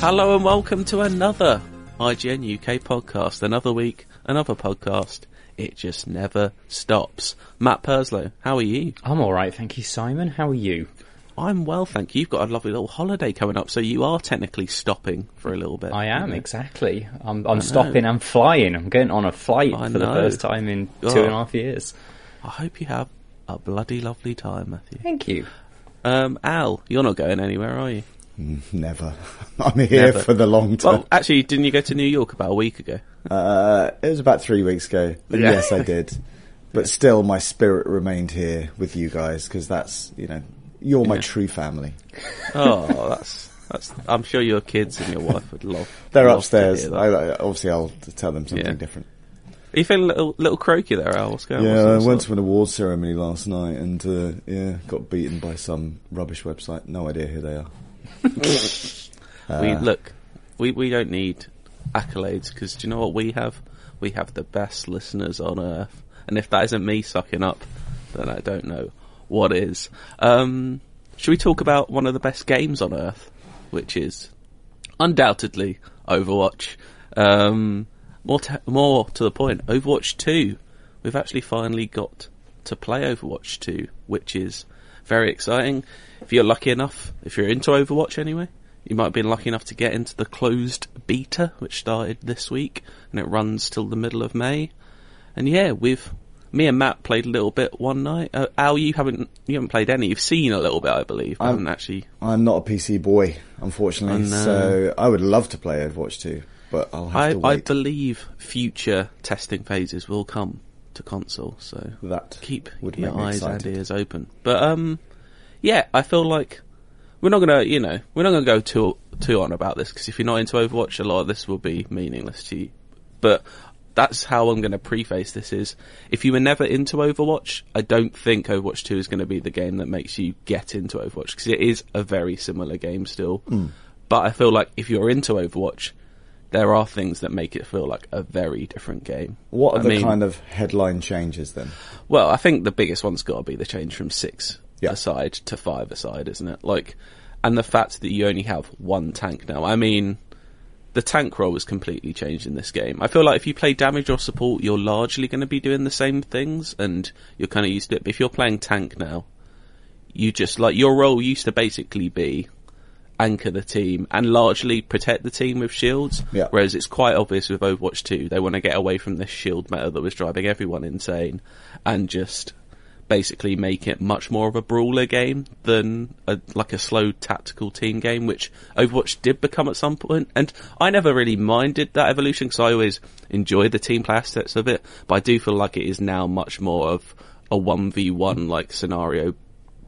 Hello and welcome to another IGN UK podcast. Another week, another podcast. It just never stops. Matt Purslow, how are you? I'm all right, thank you, Simon. How are you? I'm well, thank you. You've got a lovely little holiday coming up, so you are technically stopping for a little bit. I am exactly. I'm, I'm stopping. I'm flying. I'm going on a flight I for the first time in Oh. two and a half years. I hope you have a bloody lovely time, Matthew. Thank you. Um, Al, you're not going anywhere, are you? Never. I'm here Never. for the long term. Well, actually, didn't you go to New York about a week ago? uh, it was about three weeks ago. Yeah. yes, I did. But still, my spirit remained here with you guys because that's, you know, you're my Yeah. true family. Oh, that's that's. I'm sure your kids and your wife would love. They're love upstairs. I, obviously, I'll tell them something different. Are you feeling a little, little croaky there, Al? What's going on? Yeah, I went to an awards ceremony last night and, uh, yeah, got beaten by some rubbish website. No idea who they are. we look, we we don't need accolades because do you know what we have? We have the best listeners on earth, and if that isn't me sucking up, then I don't know what is. Um, should we talk about one of the best games on earth, which is undoubtedly Overwatch? Um, more more to the point, Overwatch Two. We've actually finally got to play Overwatch Two, which is very exciting. If you're lucky enough, if you're into Overwatch anyway, you might have been lucky enough to get into the closed beta, which started this week, and it runs till the middle of May. And yeah, we've me and Matt played a little bit one night. Uh, Al, you haven't you haven't played any. You've seen a little bit, I believe. I I'm- haven't actually. I'm not a PC boy, unfortunately, I so I would love to play Overwatch 2, but I'll have I, to wait. I believe future testing phases will come to console. So that keep your eyes excited. and ears open. But um, yeah, I feel like we're not gonna, you know, we're not gonna go too too on about this because if you're not into Overwatch, a lot of this will be meaningless to you. But that's how I'm to preface this: is if you were never into Overwatch, I don't think Overwatch Two is going to be the game that makes you get into Overwatch because it is a very similar game still. Hmm. But I feel like if you're into Overwatch, there are things that make it feel like a very different game. What are I the mean- kind of headline changes then? well, I think the biggest one's got to be the change from six Yeah. aside to five aside, isn't it? Like, and the fact that you only have one tank now. I mean, the tank role was completely changed in this game. I feel like if you play damage or support, you're largely going to be doing the same things, and you're kind of used to it. But if you're playing tank now, you just like your role used to basically be anchor the team and largely protect the team with shields. Yeah. Whereas it's quite obvious with Overwatch 2, they want to get away from this shield meta that was driving everyone insane and just basically make it much more of a brawler game than a, like a slow tactical team game, which Overwatch did become at some point. And I never really minded that evolution because I always enjoyed the team play aspects of it, but I do feel like it is now much more of a 1v1 like scenario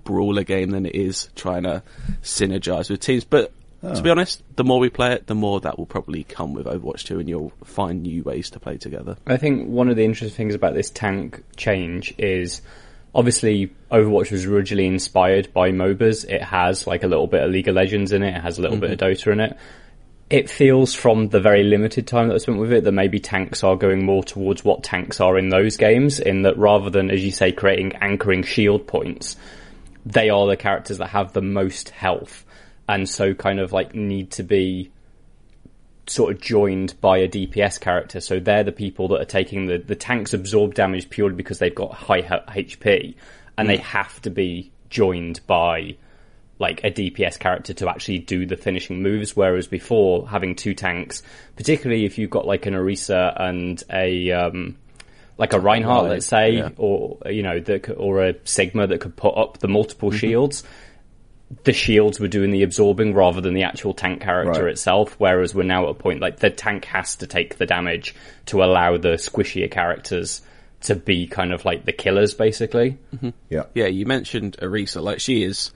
brawler game than it is trying to synergize with teams. But to be oh. honest, the more we play it, the more that will probably come with Overwatch 2 and you'll find new ways to play together. I think one of the interesting things about this tank change is obviously Overwatch was originally inspired by MOBAs. It has like a little bit of League of Legends in it. It has a little bit of mm-hmm. Dota in it. It feels from the very limited time that I spent with it that maybe tanks are going more towards what tanks are in those games. In that rather than, as you say, creating anchoring shield points, they are the characters that have the most health, and so kind of like need to be sort of joined by a DPS character. So they're the people that are taking the, the tanks absorb damage purely because they've got high HP and they have to be joined by like a DPS character to actually do the finishing moves. Whereas before having two tanks, particularly if you've got like an Orisa and a, um, like a Reinhardt, Right, let's say, yeah. or, you know, that could, or a Sigma that could put up the multiple mm-hmm. shields, the shields were doing the absorbing rather than the actual tank character Right. itself. Whereas we're now at a point like the tank has to take the damage to allow the squishier characters to be kind of like the killers, basically. Mm-hmm. Yeah. Yeah, you mentioned Orisa. Like she is,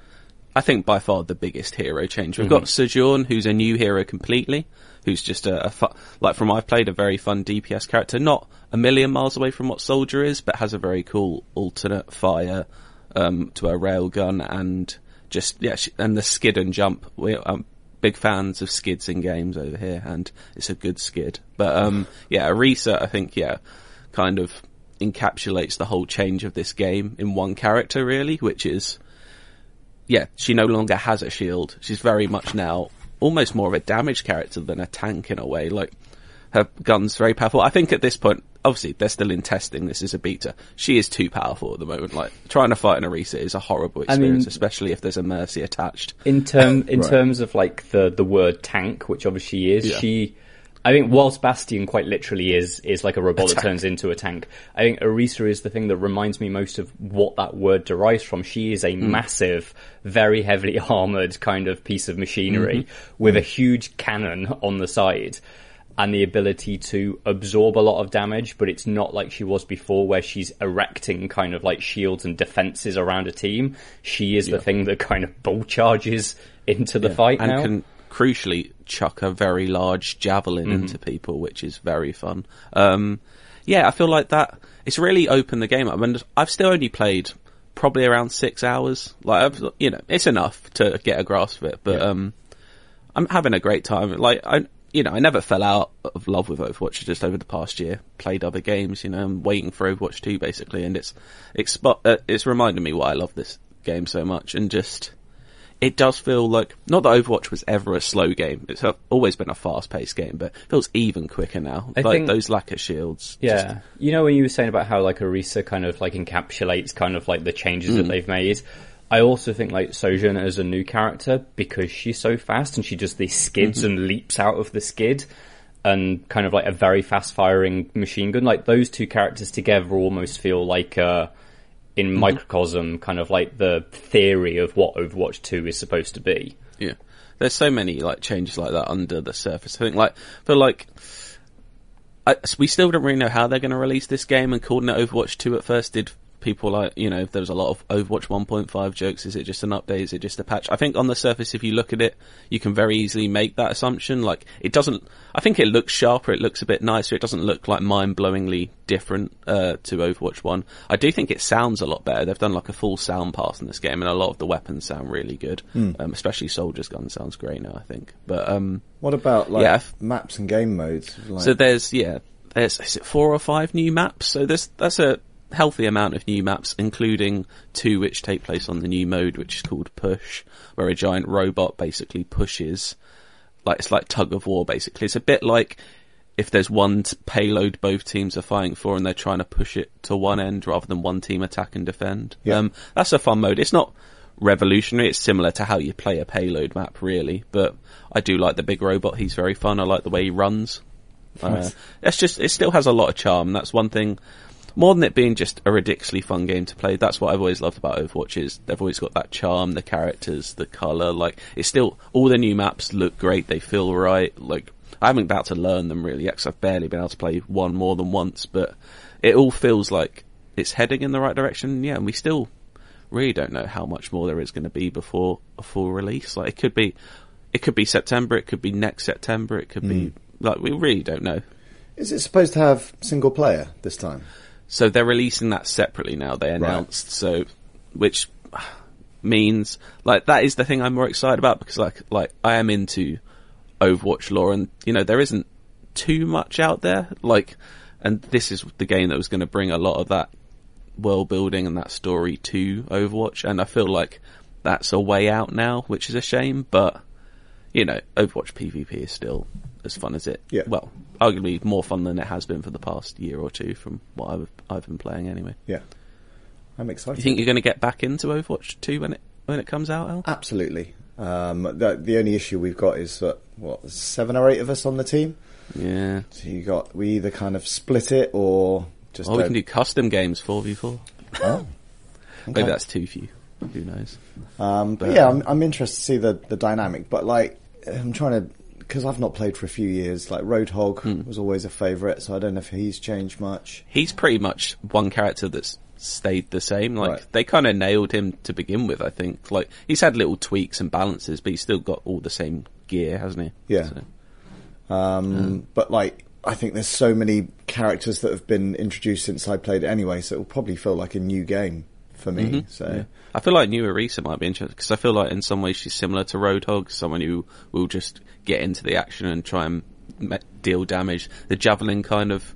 I think by far the biggest hero change. We've mm-hmm. got Sojourn, who's a new hero completely, who's just a, a fu- like from I've played a very fun DPS character, not a million miles away from what Soldier is, but has a very cool alternate fire um, to a railgun and just yeah, she, and the skid and jump. We're um, big fans of skids in games over here, and it's a good skid. But um, yeah, Orisa, I think yeah, kind of encapsulates the whole change of this game in one character, really, which is yeah, she no longer has a shield. She's very much now almost more of a damage character than a tank in a way. Like her gun's very powerful. I think at this point, obviously they're still in testing. This is a beta. She is too powerful at the moment. Like trying to fight an Orisa is a horrible I mean- experience, especially if there's a mercy attached. In term, in Right. terms of like the the word tank, which obviously she is, Yeah. she. I think whilst Bastion quite literally is is like a robot that turns into a tank, I think Orisa is the thing that reminds me most of what that word derives from. She is a Hmm. massive, very heavily armored kind of piece of machinery Mm-hmm. with a huge cannon on the side. And the ability to absorb a lot of damage, but it's not like she was before, where she's erecting kind of like shields and defenses around a team. She is the thing that kind of bull charges into the fight and now. can crucially chuck a very large javelin Mm-hmm. into people, which is very fun. Um, yeah, I feel like that. It's really opened the game up, and I've still only played probably around six hours. Like, I've, you know, it's enough to get a grasp of it, but um, I'm having a great time. Like, I, you know, I never fell out of love with Overwatch just over the past year. Played other games, you know, I'm waiting for Overwatch 2 basically, and it's, it's, uh, it's reminded me why I love this game so much, and just, it does feel like not that Overwatch was ever a slow game. It's always been a fast-paced game, but it feels even quicker now. I like think- those lack of shields. Yeah, just- you know when you were saying about how like Orisa kind of like encapsulates kind of like the changes Mm. that they've made. I also think like Sojourn as a new character because she's so fast and she just these skids Mm-hmm. and leaps out of the skid and kind of like a very fast firing machine gun. Like those two characters together almost feel like uh in Mm-hmm. microcosm kind of like the theory of what Overwatch 2 is supposed to be. Yeah. There's so many like changes like that under the surface. I think like for like I, we still don't really know how they're going to release this game and calling it Overwatch 2 at first did people like, you know, if there was a lot of Overwatch 1.5 jokes, is it just an update? Is it just a patch? I think on the surface, if you look at it, you can very easily make that assumption. Like, it doesn't, I think it looks sharper, it looks a bit nicer, it doesn't look like mind-blowingly different, uh, to Overwatch 1. I do think it sounds a lot better. They've done like a full sound pass in this game and a lot of the weapons sound really good. Um, especially Soldier's Gun sounds great now, I think. But, um, What about like Yeah, maps and game modes? Like, so there's yeah, there's is it four or five new maps? So there's that's a healthy amount of new maps, including two which take place on the new mode, which is called Push, where a giant robot basically pushes, like it's like tug of war. Basically, it's a bit like if there's one t- payload both teams are fighting for, and they're trying to push it to one end rather than one team attack and defend. Yeah. Um, that's a fun mode. It's not revolutionary. It's similar to how you play a payload map, really. But I do like the big robot. He's very fun. I like the way he runs. Uh, it's just it still has a lot of charm. That's one thing. More than it being just a ridiculously fun game to play, that's what I've always loved about Overwatch. Is they've always got that charm, the characters, the color. Like it's still all the new maps look great. They feel right. Like I haven't been able to learn them really yet 'cause I've barely been able to play one more than once. But it all feels like it's heading in the right direction. Yeah, and we still really don't know how much more there is going to be before a full release. Like it could be, it could be September. It could be next September. It could be hmm. like we really don't know. is it supposed to have single player this time? So they're releasing that separately now. They announced so, which means like that is the thing I'm more excited about because like like I am into Overwatch lore and you know there isn't too much out there like and this is the game that was going to bring a lot of that world building and that story to Overwatch and I feel like that's a way out now which is a shame but you know Overwatch PvP is still as fun as it Yeah. well arguably more fun than it has been for the past year or two from what I've I've been playing anyway. Yeah, I'm excited. You think you're going to get back into Overwatch 2 when it when it comes out, Al? Absolutely. Um, the, the only issue we've got is that what seven or eight of us on the team. Yeah. So you got we either kind of split it or just. Or we can do custom games 4v4. Oh. Maybe that's too few. Who knows? Um, but But- yeah, I'm, I'm interested to see the, the dynamic. But like, I'm trying to because I've not played for a few years. Like Roadhog Hmm. was always a favourite, so I don't know if he's changed much. He's pretty much one character that's stayed the same. Like Right. they kind of nailed him to begin with. I think. Like he's had little tweaks and balances, but he's still got all the same gear, hasn't he? Yeah. So, Um, But like, I think there's so many characters that have been introduced since I played anyway, so it will probably feel like a new game for me. So Mm-hmm. yeah. I feel like New Orisa might be interesting because I feel like in some ways she's similar to Roadhog, someone who will just get into the action and try and deal damage. The javelin kind of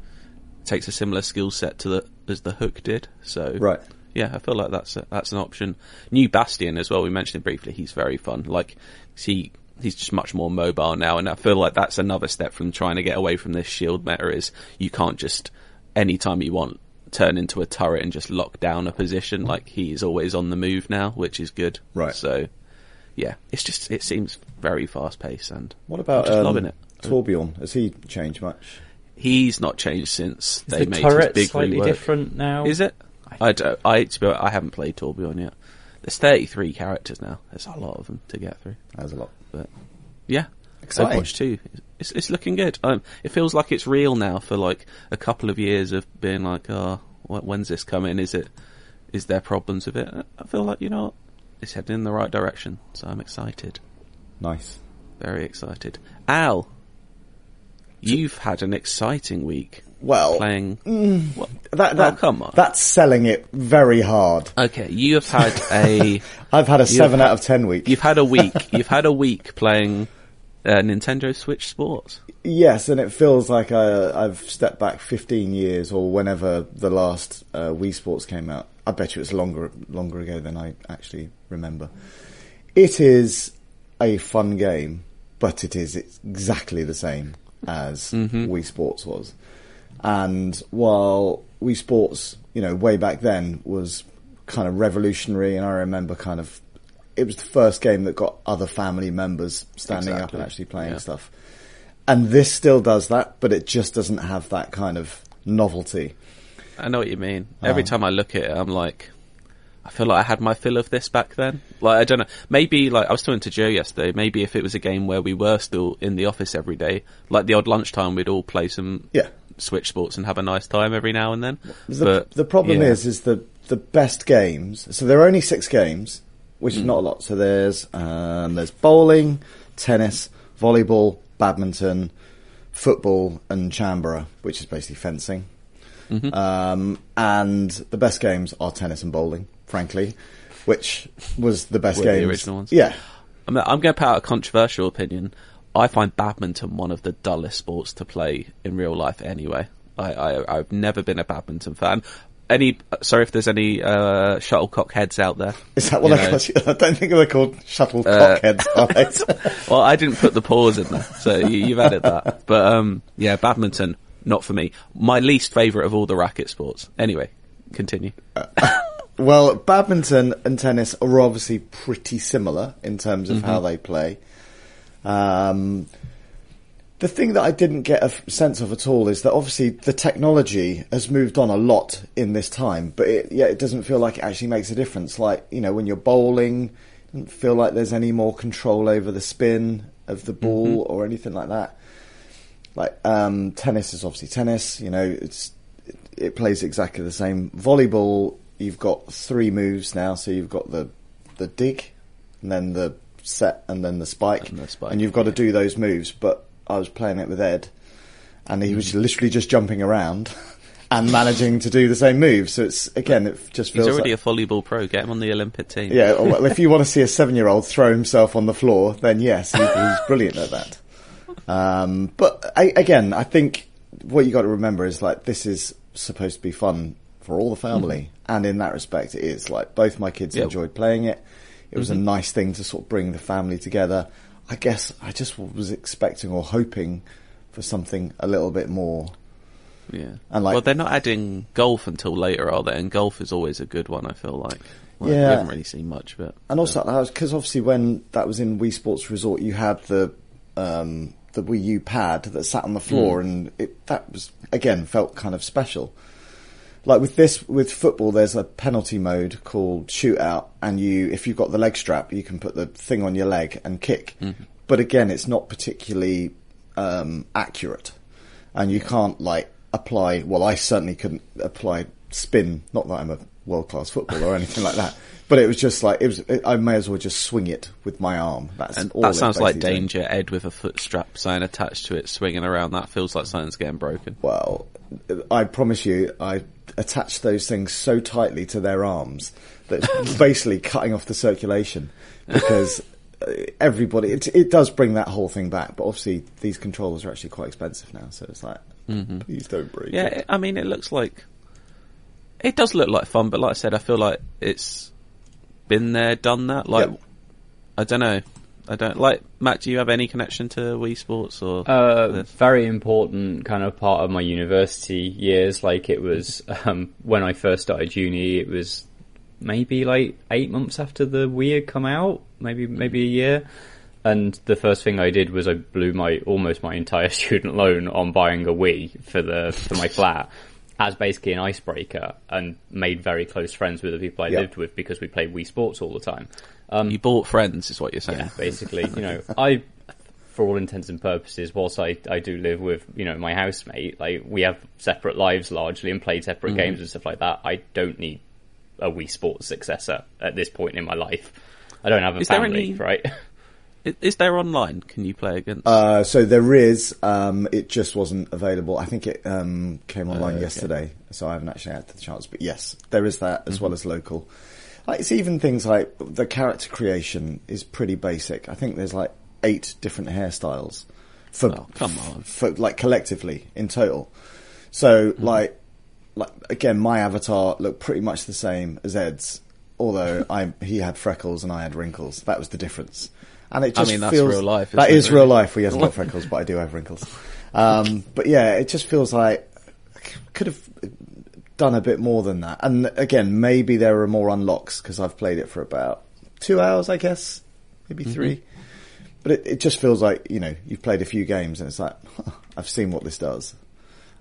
takes a similar skill set to the as the hook did. So Right. yeah, I feel like that's a, that's an option. New Bastion as well. We mentioned it briefly. He's very fun. Like he he's just much more mobile now, and I feel like that's another step from trying to get away from this shield meta. Is you can't just anytime you want turn into a turret and just lock down a position. Like he's always on the move now, which is good. Right. So yeah, it's just it seems very fast paced and what about I'm just um, loving it. Torbjorn? Has he changed much? He's not changed since Is they the made turret his big slightly rework. different now? Is it? I don't, I, to be I haven't played Torbjorn yet. There's 33 characters now. There's a lot of them to get through. That's a lot. But yeah, Exciting. Overwatch 2. It's, it's looking good. Um, it feels like it's real now for like a couple of years of being like, oh, wh- when's this coming? Is it, is there problems with it? I feel like, you know what? It's heading in the right direction. So I'm excited. Nice. Very excited. Al, you've had an exciting week Well, playing. What? that, Oh, that come on. That's selling it very hard. Okay, you have had a I've had a seven had- out of ten week. you've had a week you've had a week playing uh, Nintendo Switch Sports. Yes, and it feels like I, I've stepped back 15 years or whenever the last uh, Wii Sports came out. I bet you it's longer longer ago than I actually remember. It is a fun game, but it is exactly the same as Wii Sports was. And while Wii Sports, you know, way back then was kind of revolutionary, and I remember kind of it was the first game that got other family members standing up and actually playing Yeah. stuff. And this still does that, but it just doesn't have that kind of novelty. I know what you mean. Um, every Oh. time I look at it, I'm like, I feel like I had my fill of this back then. Like I don't know. Maybe like I was talking to Joe yesterday. Maybe if it was a game where we were still in the office every day, like the odd lunchtime, we'd all play some Yeah. Switch Sports and have a nice time every now and then. The, but the problem yeah. is, is the the best games. So there are only six games, which Hmm. is not a lot. So there's um, there's bowling, tennis, volleyball, badminton, football, and chambara, which is basically fencing. Mm-hmm. Um, and the best games are tennis and bowling, frankly, which was the best game. the original ones? Yeah, I'm, I'm going to put out a controversial opinion. I find badminton one of the dullest sports to play in real life. Anyway, I, I I've never been a badminton fan. Any sorry if there's any uh, shuttlecock heads out there. is that what You I know. call I don't think they're called shuttlecock Uh, heads. Well, I didn't put the pause in there, so you, you've added that. But um, yeah, badminton not for me. My least favourite of all the racket sports. Anyway, continue. Well, badminton and tennis are obviously pretty similar in terms of Mm-hmm. how they play. Um, the thing that I didn't get a sense of at all is that obviously the technology has moved on a lot in this time, but it, yeah, it doesn't feel like it actually makes a difference. Like you know, when you're bowling, it doesn't feel like there's any more control over the spin of the ball or anything like that. Like um, tennis is obviously tennis. You know, it's it, it plays exactly the same. Volleyball, you've got three moves now. So you've got the the dig, and then the set, and then the spike, And the spike, and you've got to do those moves. But I was playing it with Ed, and he was Mm. literally just jumping around, and managing to do the same moves. So it's again, it just feels. He's already like, a volleyball pro. Get him on the Olympic team. yeah. Well, if you want to see a seven-year-old throw himself on the floor, then yes, he, he's brilliant at that. Um, but I, again, I think what you got to remember is like this is supposed to be fun for all the family, and in that respect, it is. Like both my kids Yeah. enjoyed playing it. It was a nice thing to sort of bring the family together. I guess I just was expecting or hoping for something a little bit more. Yeah. And, like- well, they're not adding golf until later, are they? And golf is always a good one. I feel like. Like, Yeah. We haven't really seen much of it. And also, because obviously when that was in Wii Sports Resort, you had the um, the Wii U pad that sat on the floor, and it, that was again felt kind of special. Like with this, with football, there's a penalty mode called shootout, and you, if you've got the leg strap, you can put the thing on your leg and kick. But again, it's not particularly um, accurate, and you can't like apply. Well, I certainly couldn't apply spin. Not that I'm a world class footballer or anything like that, but it was just like it was. I may as well just swing it with my arm. That's And that sounds like danger. Ed with a foot strap sign attached to it, swinging around. That feels like something's getting broken. Well, I promise you, I attached those things so tightly to their arms that it's basically cutting off the circulation because uh, everybody, it, it does bring that whole thing back. But obviously, these controllers are actually quite expensive now, so it's like, please don't break. Yeah, it- I mean, it looks like it does look like fun, but like I said, I feel like it's been there, done that. Like, Yep. I don't know. I don't like Matt. Do you have any connection to Wii Sports or? Uh, very important kind of part of my university years. Like it was um, when I first started uni. It was maybe like eight months after the Wii had come out, maybe maybe a year. And the first thing I did was I blew my almost my entire student loan on buying a Wii for the for my flat as basically an icebreaker, and made very close friends with the people I Yeah. lived with because we played Wii Sports all the time. Um, you bought friends, is what you're saying. yeah, basically, you know, I, for all intents and purposes, whilst I, I do live with, you know, my housemate, like, we have separate lives largely and played separate Mm-hmm. games and stuff like that. I don't need a Wii Sports successor at this point in my life. I don't have a Is family, any- right? Is there online? Can you play against? Uh, so there is. Um, it just wasn't available. I think it um, came online okay. yesterday, so I haven't actually had the chance. But yes, there is that Mm-hmm. as well as local. Like it's even things like the character creation is pretty basic. I think there's like eight different hairstyles for Oh, come on. for like collectively in total. So Mm-hmm. like like again, my avatar looked pretty much the same as Ed's, although I he had freckles and I had wrinkles. That was the difference. And it I just mean, that's feels real life, That is real life. Well, he hasn't got freckles, but I do have wrinkles. Um, but yeah, it just feels like could have done a bit more than that. And again, maybe there are more unlocks because I've played it for about two hours, I guess, maybe Mm-hmm. 3 But it, it just feels like you know you've played a few games and it's like I've seen what this does.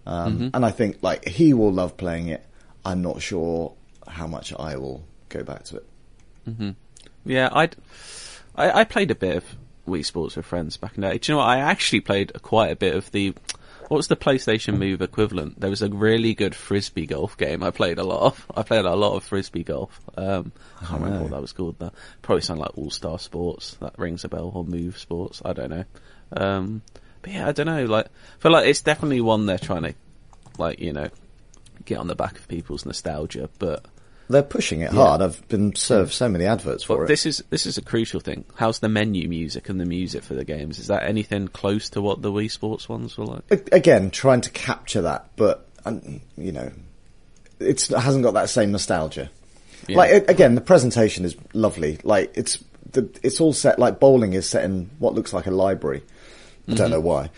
Um, Mm-hmm. And I think like he will love playing it. I'm not sure how much I will go back to it. Yeah, I'd, I I played a bit of Wii Sports with friends back in the day. Do you know what? I actually played quite a bit of the. What was the PlayStation Move equivalent? There was a really good frisbee golf game. I played a lot of. I played a lot of frisbee golf. Um, I can't remember what that was called. Now. Probably something like All Star Sports. That rings a bell, or Move Sports. I don't know. Um, but yeah, I don't know. Like, I feel like it's definitely one they're trying to, like, you know, get on the back of people's nostalgia. But They're pushing it hard. I've been served so many adverts for but it. this is this is a crucial thing. How's the menu music and the music for the games? Is that anything close to what the Wii Sports ones were like? Again trying to capture that, but um, you know, it's, it hasn't got that same nostalgia. Yeah. Like again, the presentation is lovely. Like it's the it's all set like bowling is set in what looks like a library. I don't know why.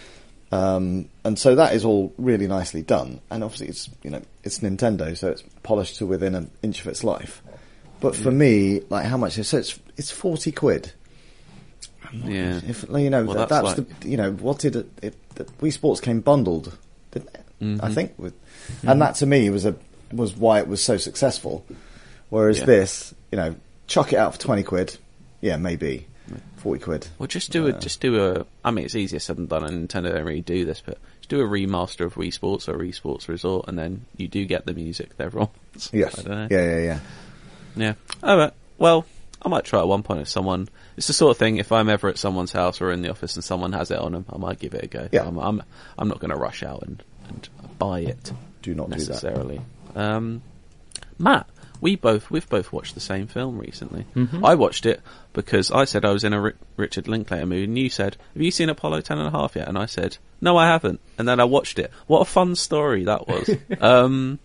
Um, and so that is all really nicely done. And obviously, it's you know it's Nintendo, so it's polished to within an inch of its life. But for me, like how much? So it's it's forty quid. Yeah, If you know Well, that, that's that's, like- the you know what did it, it the Wii Sports came bundled, didn't it? Mm-hmm. I think with, and that to me was a was why it was so successful. Whereas Yeah. this, you know, chuck it out for twenty quid, yeah, maybe forty quid. well, just do a just do a. I mean, it's easier said than done, and Nintendo don't really do this, but do a remaster of Wii Sports or Wii Sports Resort, and then you do get the music everyone wants. Yes, I don't know. yeah, yeah, yeah. Yeah. All right. Well, I might try at one point if someone. It's the sort of thing. If I'm ever at someone's house or in the office and someone has it on them, I might give it a go. Yeah. I'm. I'm, I'm not going to rush out and, and buy it. do not do that. necessarily. Um, Matt, we both we've both watched the same film recently. I watched it because I said I was in a Richard Linklater mood, and you said, "Have you seen Apollo ten and a half yet?" And I said, "No, I haven't." And then I watched it. What a fun story that was! um,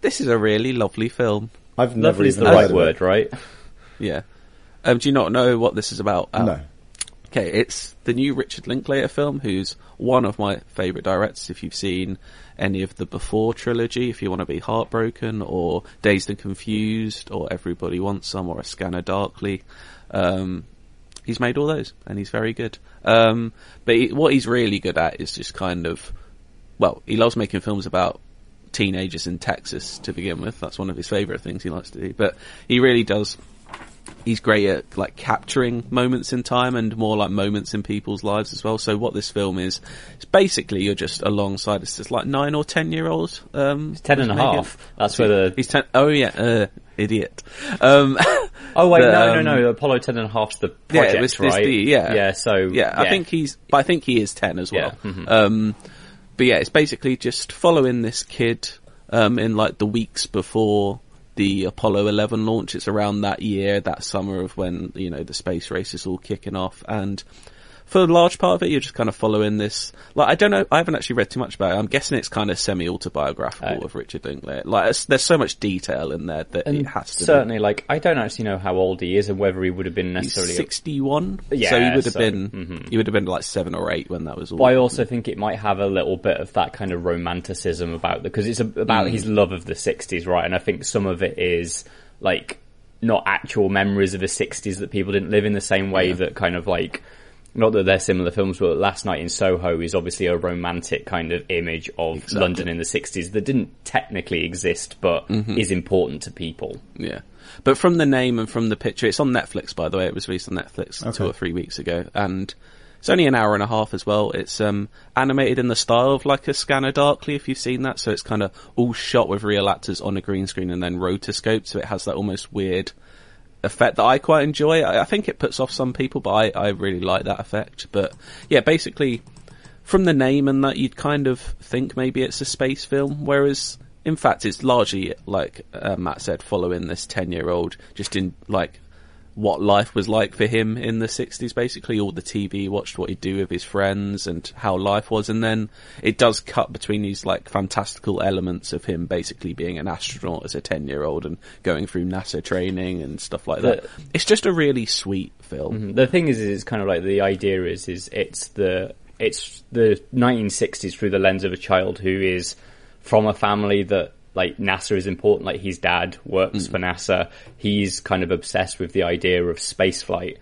this is a really lovely film. I've never Lovely is the right word, right? Yeah. Um, do you not know what this is about? Al? No. Okay, it's the new Richard Linklater film, who's one of my favourite directors. If you've seen any of the Before trilogy, if you want to be heartbroken, or Dazed and Confused, or Everybody Wants Some, or A Scanner Darkly, um, he's made all those, and he's very good. Um, but he, what he's really good at is just kind of, well, he loves making films about teenagers in Texas to begin with. That's one of his favourite things he likes to do. But he really does he's great at like capturing moments in time and more like moments in people's lives as well. So what this film is, it's basically you're just alongside. It's just like nine or ten year old. Um, Ten and a That's where the. He's ten. Oh yeah, uh, idiot. Um, Oh wait, the, no, um, no, no. Apollo ten and a half's the yeah, project, it was, right? the- yeah, yeah. So yeah, I think he's, but I think he is ten as well. Yeah, mhm. Um, but yeah, it's basically just following this kid um, in like the weeks before the Apollo 11 launch. It's around that year, that summer of when you know the space race is all kicking off, and for a large part of it, you're just kind of following this. Like, I don't know, I haven't actually read too much about it. I'm guessing it's kind of semi-autobiographical Oh. of Richard Linklater. Like, there's so much detail in there that it has to. be. certainly, like, I don't actually know how old he is and whether he would have been necessarily. 61, Yeah, so he would have so- been mhm. he would have been like seven or eight when that was all. But I also think it might have a little bit of that kind of romanticism about because it's about Mm. his love of the '60s, right? And I think some of it is like not actual memories of the '60s that people didn't live in the same way that kind of like. Not that they're similar films, but Last Night in Soho is obviously a romantic kind of image of London in the 60s that didn't technically exist, but Mm-hmm. is important to people. Yeah. But from the name and from the picture, it's on Netflix, by the way. It was released on Netflix two or three weeks ago. And it's only an hour and a half as well. It's um, animated in the style of like a Scanner Darkly, if you've seen that. So it's kind of all shot with real actors on a green screen and then rotoscoped. So it has that almost weird effect that I quite enjoy. I, I think it puts off some people, but I, I really like that effect. But yeah, basically, from the name and that, you'd kind of think maybe it's a space film, whereas in fact it's largely like uh, Matt said, following this ten-year-old just in like what life was like for him in the 60s basically all the tv he watched what he'd do with his friends and how life was. And then it does cut between these like fantastical elements of him basically being an astronaut as a 10 year old and going through nasa training and stuff like that. The- it's just a really sweet film. Mm-hmm. The thing is, is it's kind of like the idea is, is it's the it's the 1960s through the lens of a child who is from a family that like NASA is important. Like his dad works mm. for NASA. He's kind of obsessed with the idea of space flight,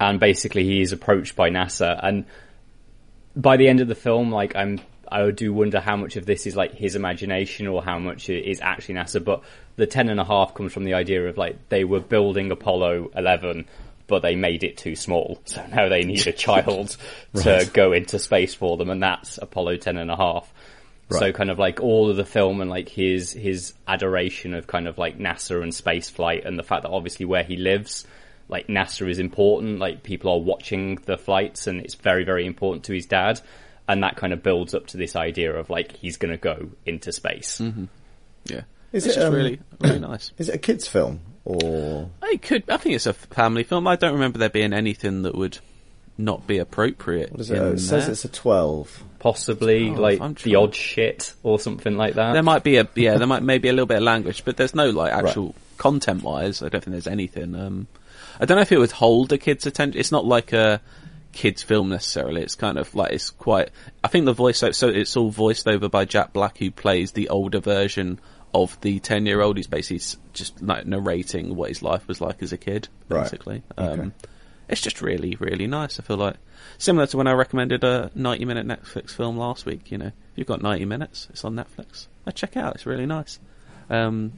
and basically he is approached by NASA. And by the end of the film, like I'm, I do wonder how much of this is like his imagination or how much it is actually NASA. But the ten and a half comes from the idea of like they were building Apollo 11, but they made it too small, so now they need a child to go into space for them, and that's Apollo ten and a half. So kind of like all of the film and like his his adoration of kind of like NASA and space flight and the fact that obviously where he lives, like NASA is important. Like people are watching the flights and it's very very important to his dad, and that kind of builds up to this idea of like he's going to go into space. Mm-hmm. yeah Is it's it, just um, really really nice Is it a kids' film or it could i think it's a family film i don't remember there being anything that would not be appropriate what is it? in Oh, it says there. it's a twelve. Possibly Oh, like the odd shit or something like that. There might be a yeah, there might maybe a little bit of language, but there's no like actual content wise. I don't think there's anything. Um, I don't know if it would hold a kid's attention. It's not like a kids film necessarily. It's kind of like it's quite. I think the voice so it's all voiced over by Jack Black, who plays the older version of the ten year old. He's basically just like narrating what his life was like as a kid, Right. basically. Okay. Um, it's just really, really nice. I feel like similar to when I recommended a 90 minute Netflix film last week. You know, if you've got 90 minutes, it's on Netflix. Uh, check it out. It's really nice. Um,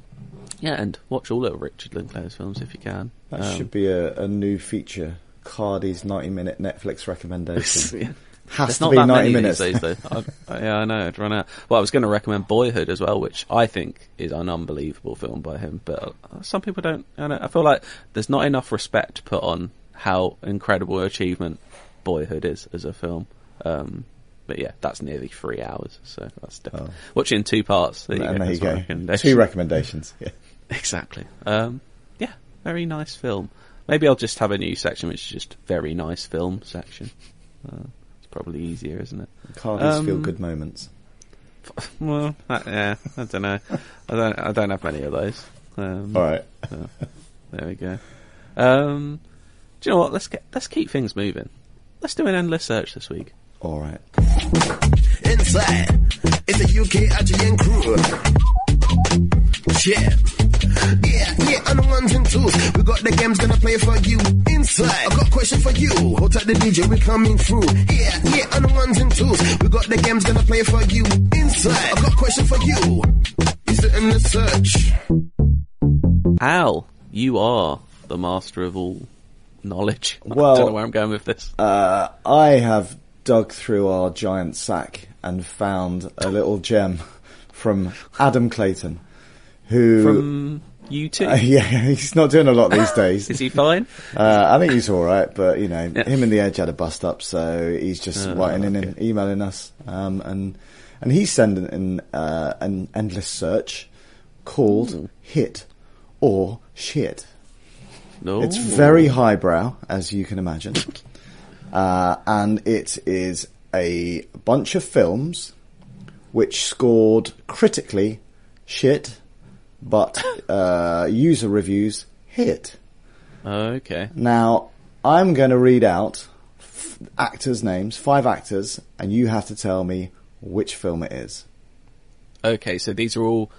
yeah, and watch all of Richard Linklater's films if you can. That Um, should be a, a new feature. Cardy's ninety-minute Netflix recommendation. yeah. Has There's to not be that ninety many minutes. these days, though. I, yeah, I know. I'd run out. Well, I was going to recommend Boyhood as well, which I think is an unbelievable film by him. But uh, some people don't. I, don't, I feel like there's not enough respect put on how incredible achievement Boyhood is as a film. Um, but yeah, that's nearly three hours. So that's definitely watch it in two parts. There you and go. there you go. recommendation. Two recommendations. Yeah. Exactly. Um, yeah, very nice film. Maybe I'll just have a new section, which is just very nice film section. Uh, it's probably easier, isn't it? Cardy's Um, feel good moments. Well, that, yeah, I don't know. I don't. I don't have many of those. Um, All right. There we go. Um, do you know what? Let's get let's keep things moving. Let's do an endless search this week. All right. Inside, it's a UK IGN crew. Yeah. Yeah, yeah, on the ones and twos. We got the games gonna play for you. Inside, I got a question for you. Hold tight the DJ, we coming through. Yeah, yeah, on the ones and twos. We got the games gonna play for you. Inside, I got a question for you. Is it in the search? Al, you are the master of all knowledge. Well, I don't know where I'm going with this. Uh, I have dug through our giant sack and found a little gem from Adam Clayton, who. From U2, Uh, yeah, he's not doing a lot these days. is he fine? Uh, I think he's all right, but you know, Yeah. him and the Edge had a bust up, so he's just Oh, writing in and emailing us, um, and and he's sending in uh, an endless search called "Hit" or "Shit." No, It's very highbrow, as you can imagine, uh, and it is a bunch of films which scored critically shit, but uh, user reviews hit. okay. Now, I'm going to read out f- actors' names, five actors, and you have to tell me which film it is. Okay, so these are all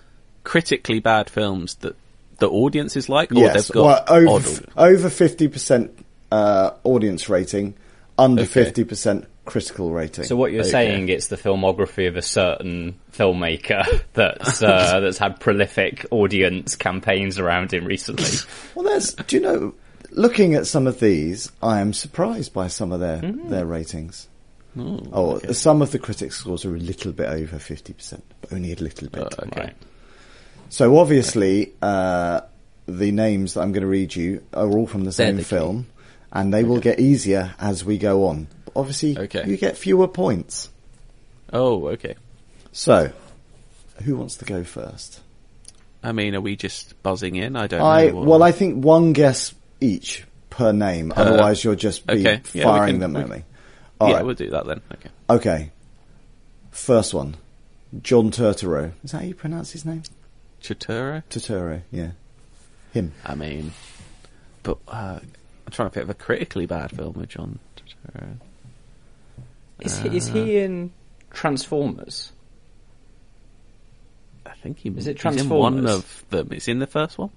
critically bad films that the audience is like, or yes, they've got well, odd over over fifty percent uh, audience rating, under Okay. fifty percent critical rating. So what you're Okay. saying it's the filmography of a certain filmmaker that's uh, that's had prolific audience campaigns around him recently. well, there's. Do you know? Looking at some of these, I am surprised by some of their their ratings. oh, some of the critics scores are a little bit over fifty percent, but only a little bit. Oh, okay. Right. So obviously, uh, the names that I'm going to read you are all from the same the key. film, and they will get easier as we go on. But obviously, Okay. you get fewer points. Oh, okay. So, who wants to go first? I mean, are we just buzzing in? I don't I know. what- well, I think one guess each per name. Otherwise, you'll just be okay. Yeah, firing can- them at me. All yeah, right. we'll do that then. Okay. Okay. First one, John Turturro. Is that how you pronounce his name? Chituro? Turturro. Yeah. Him. I mean, but uh, I'm trying to think of a critically bad film with John Turturro. Is he, is he in Transformers? I think he Is it he's in one of them. It's in the first one.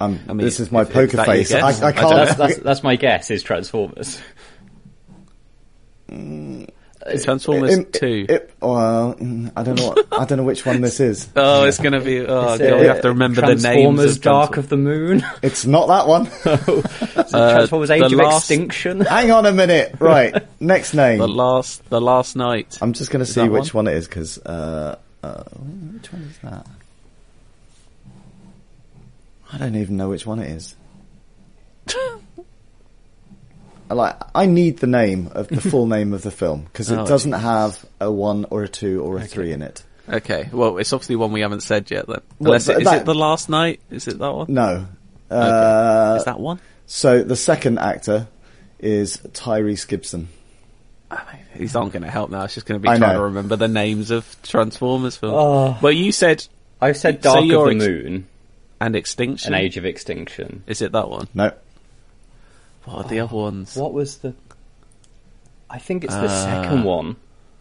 Um, I mean, this is my if- if poker that your face. I, I I can't. know. That's, that's, that's my guess. Is Transformers? Transformers Im- Two. It, well, I don't know. What, I don't know which one this is. oh, it's gonna be. Oh, Is God, it we have to remember the names. Transformers: Dark of the Moon. It's not that one. Transformers: Age the of last- Extinction. Hang on a minute. Right, next name. the last, the last night. I'm just going to see that which one? it is because uh, uh, which one is that? I don't even know which one it is. I like, I need the name of the full name of the film because it Oh, doesn't have a one or a two or a three in it. Okay, well, it's obviously one we haven't said yet. Then, Unless it, but is that- it the last night? Is it that one? No. Uh, is that one? So the second actor is Tyrese Gibson. He's not going to help now. It's just going to be I trying know. to remember the names of Transformers films. Oh. Well, you said I've said So Dark of the ex- Moon and Extinction. and Age of Extinction. Is it that one? No. What are the other ones? What was the? I think it's the Uh, second one.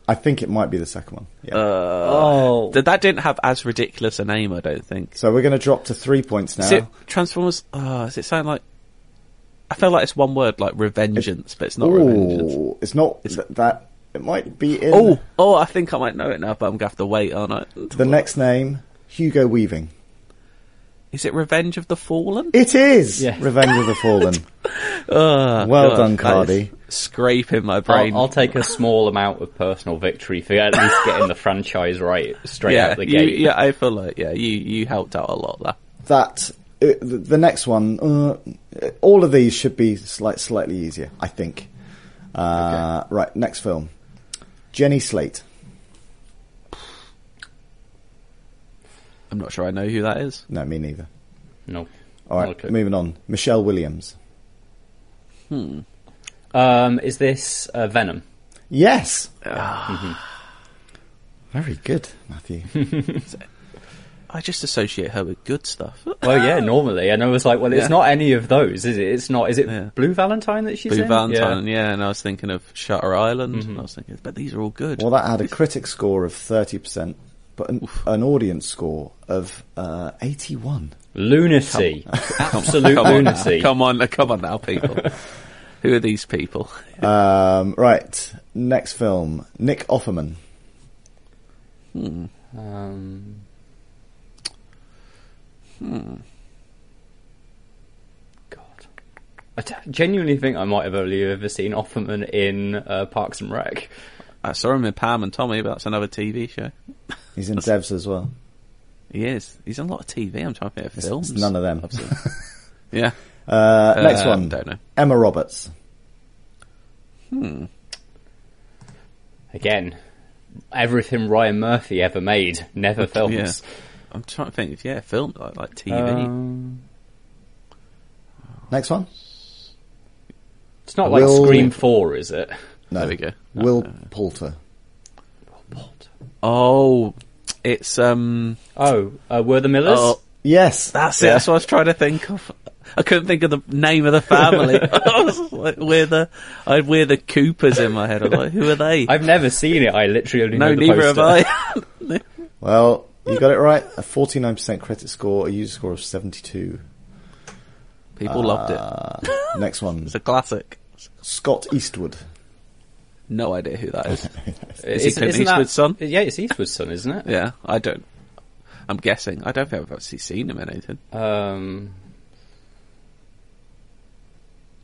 I think it might be the second one. Yeah. oh, Th- that didn't have as ridiculous a name, I don't think. so we're going to drop to three points now. Is it Transformers? Oh, does it sound like? I feel like it's one word, like revengeance, but it's not revengeance. It's not th- that. It might be in Oh, oh, I think I might know it now, but I'm gonna have to wait, aren't I? the next name. Hugo Weaving. Is it Revenge of the Fallen? It is Yeah. Revenge of the Fallen. Oh, Well God, done, that Cardy. is Scraping my brain. I'll, I'll take a small amount of personal victory for at least getting the franchise right straight yeah, out the you, gate. yeah, I feel like yeah, you you helped out a lot there. That uh, the the next one. Uh, all of these should be slight, slightly easier, I think. Uh, Right, next film. Jenny Slate. I'm not sure I know who that is. No, me neither. No. All right, Okay. moving on. Michelle Williams. Um, is this uh, Venom? Yes. Ah. Very good, Matthew. I just associate her with good stuff. Well, yeah, normally, and I was like, well, it's Yeah. not any of those, is it? It's not. Is it Yeah. Blue Valentine that she's in? Blue in? Valentine, Yeah. yeah. and I was thinking of Shutter Island, and I was thinking, but these are all good. well, that had a critic score of 30%, but an, an audience score of uh, 81. Lunacy, absolute come on, now. lunacy. come on, come on now, people. who are these people? Um, right, next film. Nick Offerman. Hmm. Um, God, I t- genuinely think I might have only ever seen Offerman in uh, Parks and Rec. I saw him in Pam and Tommy, but that's another TV show. He's in Devs as well. He is. He's in a lot of TV. I'm trying to think of It's- films. it's none of them. I've seen. yeah. Uh, next Uh, one. Don't know. Emma Roberts. Hmm. Again, everything Ryan Murphy ever made, never films. Yeah. I'm trying to think. Yeah, film like, like TV. Um, Next one. it's not like Scream Four, is it? No. There we go. Will Poulter. Oh, it's um. Oh, uh, were the Millers? Oh, Yes. that's it. That's what I was trying to think of. I couldn't think of the name of the family. I was like, we're the, I had we're the Coopers in my head. I was like, who are they? I've never seen it. I literally only no, know the neither have poster. I. Well, you got it right. A 49% credit score, a user score of 72. People loved it. Uh, next one. It's a classic. Scott Eastwood. No idea who that is. Is he Isn't- Clint isn't that- Eastwood's son? Yeah, it's Eastwood's son, isn't it? Yeah, I don't. I'm guessing. I don't think I've actually seen him in anything. Um,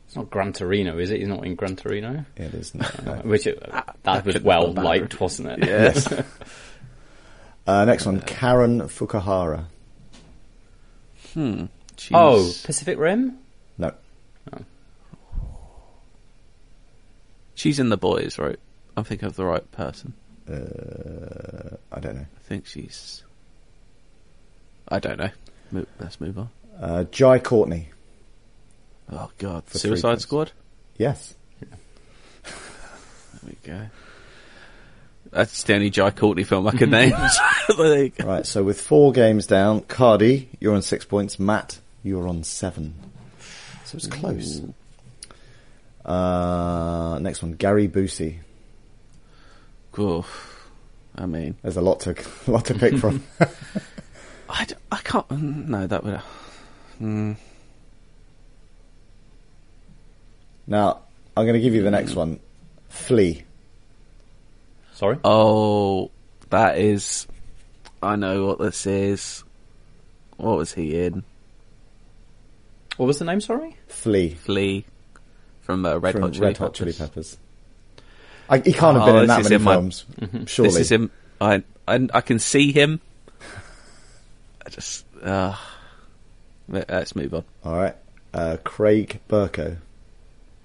it's not Gran Torino, is it? He's not in Gran Torino. It is not. no. Which uh, that was well liked, wasn't it? Yes. Uh, next one. Karen Fukuhara. She's- Oh, Pacific Rim. No. She's in the boys, right? I'm thinking of the right person. Uh, I don't know. I think she's. I don't know. Mo- Let's move on. Uh, Jai Courtney. Oh God, For Suicide. Squad. Yes. There we go. That's the only Jai Courtney film I can name. There you go. Right, so with four games down, Cardy, you're on six points. Matt, you're on seven. So it's close. Uh, next one, Gary Busey. Cool. I mean, There's a lot to a lot to pick from. I, d- I can't. mm, No, that would. Mm, now, I'm going to give you the next one. Flea. Sorry. oh, that is. I know what this is. What was he in? What was the name? Sorry. Flea. Flea from uh, Red from Hot Chili Red Hot Peppers. Chili Peppers. I, he can't have Oh, been in that that many in my- films, surely. This is him. I, I I can see him. I just. Uh, let's move on. All right. Uh, Craig Bierko.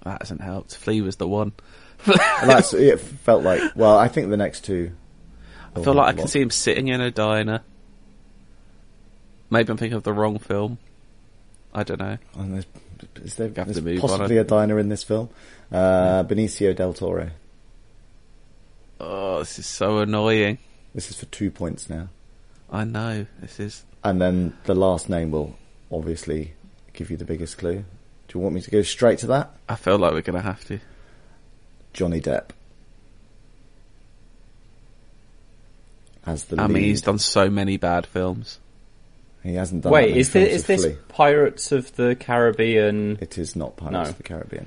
That hasn't helped. Flea was the one. That's it. Felt like. Well, I think the next two. I feel like I can see him sitting in a diner. Maybe I'm thinking of the wrong film. I don't know. And there's, is there there's on, possibly I a diner in this film? Uh, Benicio del Toro. Oh, this is so annoying. This is for two points now. I know. This is. And then the last name will obviously give you the biggest clue. Do you want me to go straight to that? I feel like we're going to have to. Johnny Depp. As the I mean, he's done so many bad films. He hasn't done that Wait, is, films this, is this Flea. Pirates of the Caribbean? It is not Pirates No. of the Caribbean.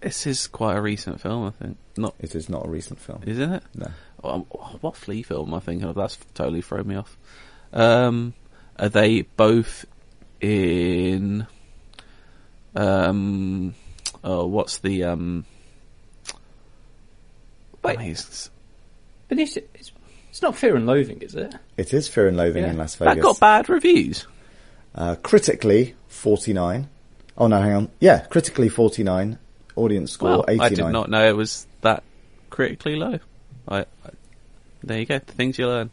This is quite a recent film, I think. Not, It is not a recent film. isn't it? No. Um, what Flea film am I thinking of? That's totally thrown me off. Um, are they both in? Um, oh, what's the um? Wait. I mean, it's- Benicio, it's, it's not Fear and Loathing, is it? It is Fear and Loathing Yeah. in Las Vegas. that got bad reviews. Uh, critically, 49. Oh no, hang on. Yeah, critically 49. Audience score Well, 89. I did not know it was that critically low. I, I, there you go. The things you learn.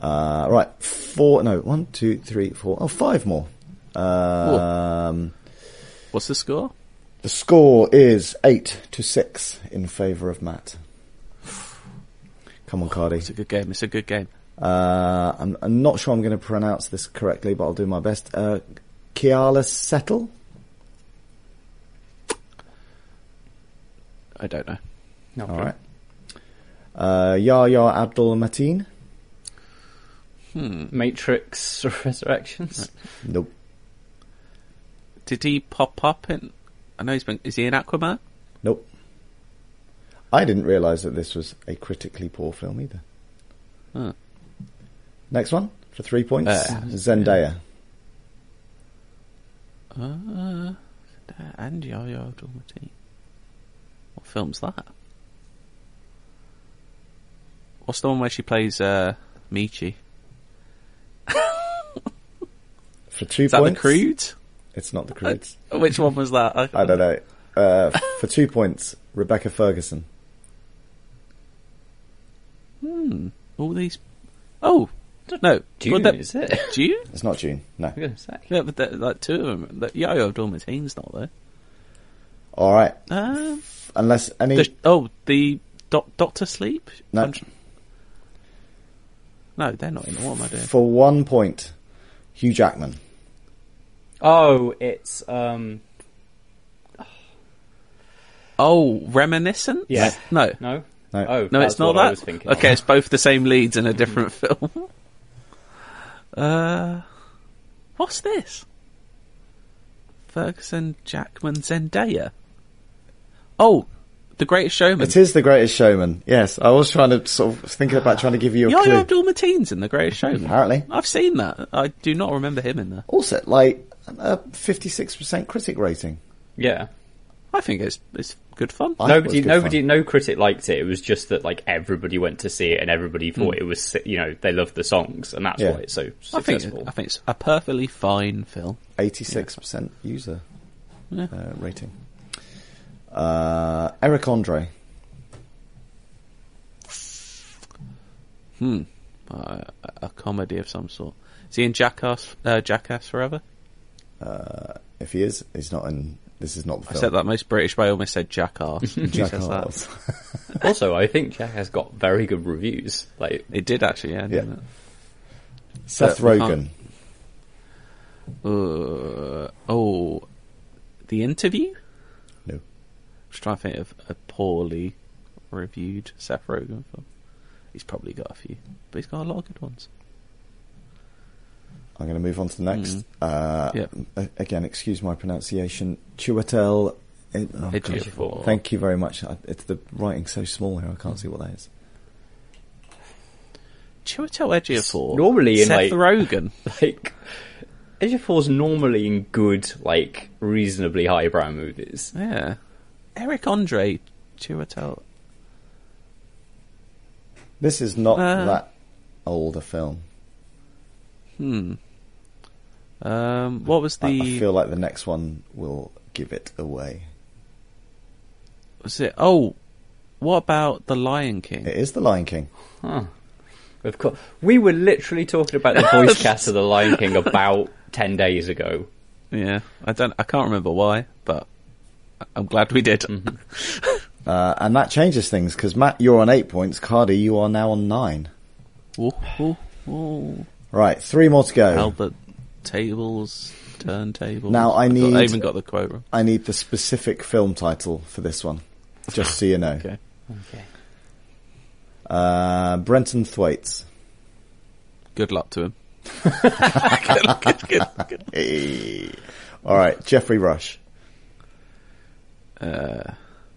Uh, right, four. No, one, two, three, four. Oh, five more. Um, What's the score? the score is eight to six in favour of Matt. Come on, Cardy. It's a good game. It's a good game. Uh, I'm, I'm not sure I'm going to pronounce this correctly, but I'll do my best. Uh, Keala Settle? I don't know. No, All right. Uh, Yahya Abdul Mateen? Hmm. Matrix Resurrections. Nope. Did he pop up in? I know he's been. Is he in Aquaman? Nope. I didn't realise that this was a critically poor film either. Next one for three points. Uh, Zendaya. Uh, and Yahya Abdul-Mateen. What film's that? What's the one where she plays uh, Michi? For two Is that the points. Crude? It's not the Croods. Which one was that? I don't know. Uh, for two points, Rebecca Ferguson. All these. Oh no, Dune, Well, that- is it? Dune? It's not Dune. No. I'm going to say. Yeah, but the, like two of them. The Yahya Abdul-Mateen's not there. All right. Um, Unless any. the, oh, the doc, Doctor Sleep. No. I'm no, they're not in. it. What am I doing? For one point, Hugh Jackman. Oh, it's um Oh, reminiscent? Yeah. No. no, No. oh No, that's it's not what I that. was thinking. Okay, it's both the same leads in a different film. Uh, what's this? Ferguson, Jackman, Zendaya. Oh, The Greatest Showman. It is The Greatest Showman. Yes, I was trying to sort of thinking about trying to give you a Yahya clue. Abdul Mateen's in The Greatest Showman. Apparently. I've seen that. I do not remember him in there. Also, like a fifty-six percent critic rating. yeah. I think it's it's good fun. I thought it was Nobody, good nobody, fun. no critic liked it. It was just that like everybody went to see it and everybody thought it was, you know, they loved the songs and that's Yeah. why it's so I think successful. I think it's a perfectly fine film. Eighty-six percent user Yeah. uh, rating. Uh, Eric Andre. Uh, a comedy of some sort. Is he in Jackass? Uh, Jackass Forever? If he is, he's not in. This is not the I film. said that most British, but I almost said Jackass. Who says that? Jackass. also, I think Jack has got very good reviews. Like, It did actually, yeah. Yeah. Didn't Seth But Rogen. Uh, oh, the interview. No. I'm Just trying to think of a poorly reviewed Seth Rogen film. He's probably got a few, but he's got a lot of good ones. I'm going to move on to the next. Uh, Yeah. Again, excuse my pronunciation. Chiwetel. oh, Ejiofor. Thank you very much. I- It's the writing's so small here. I can't see what that is. Chiwetel Ejiofor. Normally in, Seth like- Rogen. like Ejiofor's normally in good, like reasonably highbrow movies. Yeah. Eric Andre Chiwetel. This is not Uh. that old a film. Hmm. Um, what was I, the? I feel like the next one will give it away. Was it? Oh, what about the Lion King? It is The Lion King. Of course, we were literally talking about the voice cast of the Lion King about ten days ago. Yeah, I don't. I can't remember why, but I'm glad we did. Uh, and that changes things because Matt, you're on eight points. Cardy, you are now on nine. Ooh, ooh, ooh. Right, three more to go. Held the tables, turntables. Now I need- I even got the quote wrong. I need the specific film title for this one, just so you know. Okay. Okay. Uh, Brenton Thwaites. Good luck to him. good, good, good, good. Hey. All right, Geoffrey Rush. Uh,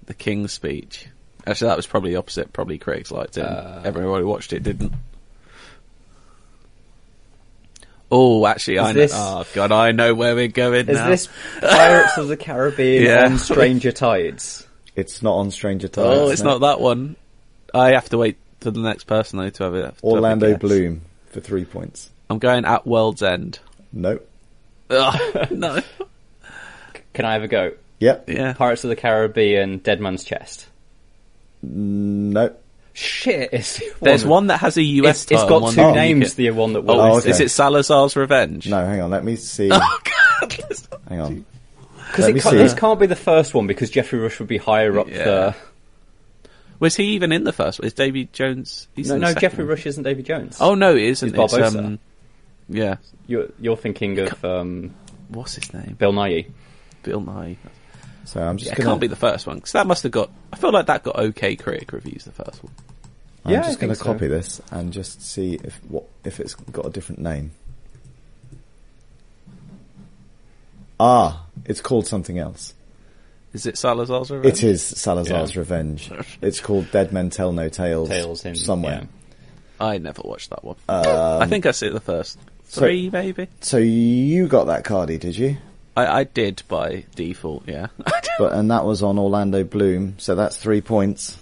the King's Speech. Actually, that was probably the opposite. Probably critics liked it. and Everybody who watched it didn't. Oh, actually, I know. Oh God, I know where we're going Is now. this Pirates of the Caribbean Yeah. on Stranger Tides? It's not on Stranger oh, Tides. Oh, it's no. not that one. I have to wait for the next person though to have it. to Orlando guess. Bloom for three points. I'm going at World's End. Nope. Ugh, no. Can I have a go? Yep. Yeah. Pirates of the Caribbean, Dead Man's Chest. No. Shit, it's the There's one that has a US It's, it's title got and two one UK. names. The one that Oh, Oh, is, okay. is it Salazar's Revenge? No, hang on. Let me see. Oh God! hang on. because it can't, this can't be the first one because Geoffrey Rush would be higher up Yeah. the. Was he even in the first one? Is Davy Jones? He's No, no, Geoffrey one. Rush isn't Davy Jones. Oh no, it isn't. He's It's, um, yeah. you're you're thinking of um, What's his name? Bill Nighy. Bill Nighy. So I'm just Yeah, gonna. It can't be the first one because that must have got. I feel like that got okay critic reviews. The first one. I'm Yeah, just going to think so. copy this and just see if what if it's got a different name. Ah, it's called something else. Is it Salazar's Revenge? It is Salazar's Yeah. Revenge. It's called Dead Men Tell No Tales. Tales in somewhere. I never watched that one. I think I see the first so- three, maybe. So you got that cardy, did you? I, I did by default. Yeah. But and that was on Orlando Bloom, so that's three points.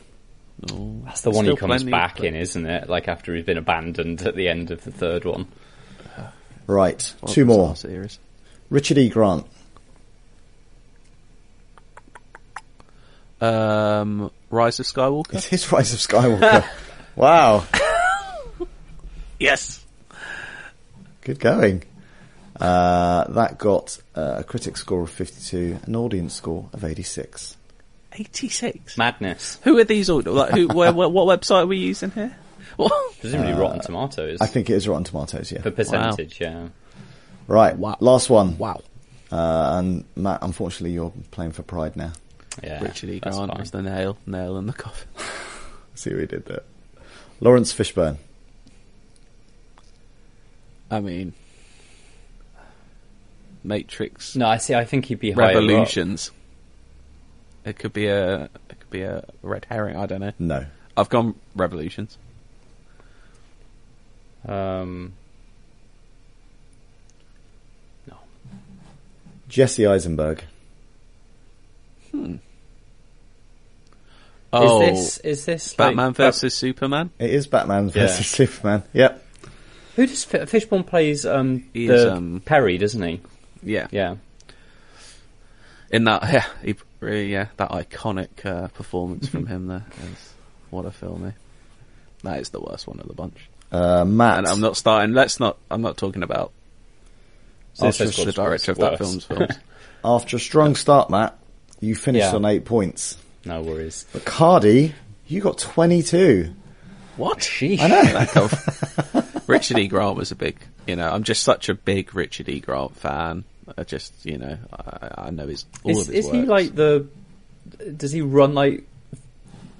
No. That's the one he comes back in, isn't it? Like after he's been abandoned at the end of the third one. Right, What two more. Series. Richard E. Grant. Um, Rise of Skywalker. It is Rise of Skywalker. wow, yes. good going. Uh, that got uh, a critic score of 52, an audience score of 86. Eighty-six. Madness. Who are these all? Like, who? where, where, what website are we using here? What? Presumably Rotten Tomatoes. I think it is Rotten Tomatoes, yeah. for percentage, yeah. Right, Wow. last one. Wow. Uh, and Matt, unfortunately, you're playing for pride now. Yeah, Richard E. Grant fine. was the nail, nail in the coffin. See what we did there. Laurence Fishburne. I mean, Matrix No, I see. I think he'd be higher up. Revolutions. It could be a, it could be a red herring. I don't know. No. I've gone Revolutions. Um, no. Jesse Eisenberg. Hmm. Oh, Is this is this Batman like, versus Superman. It is Batman Yeah. versus Superman. Yep. Who does F- Fishburne plays? Um, the is, um, Perry, doesn't he? Yeah, Yeah. in that, yeah, he, really, yeah, that iconic uh, performance from him there. Is, what a film, eh? That is the worst one of the bunch. Uh, Matt. And I'm not starting. Let's not. I'm not talking about Suicide After Squad's the director of that film's films. After a strong start, Matt, you finished Yeah. on eight points. No worries. But Cardy, you got 22. what? Sheesh. I know. Richard E. Grant was a big, you know, I'm just such a big Richard E. Grant fan. I just, you know, I, I know his all Is, of his is he like the? Does he run like?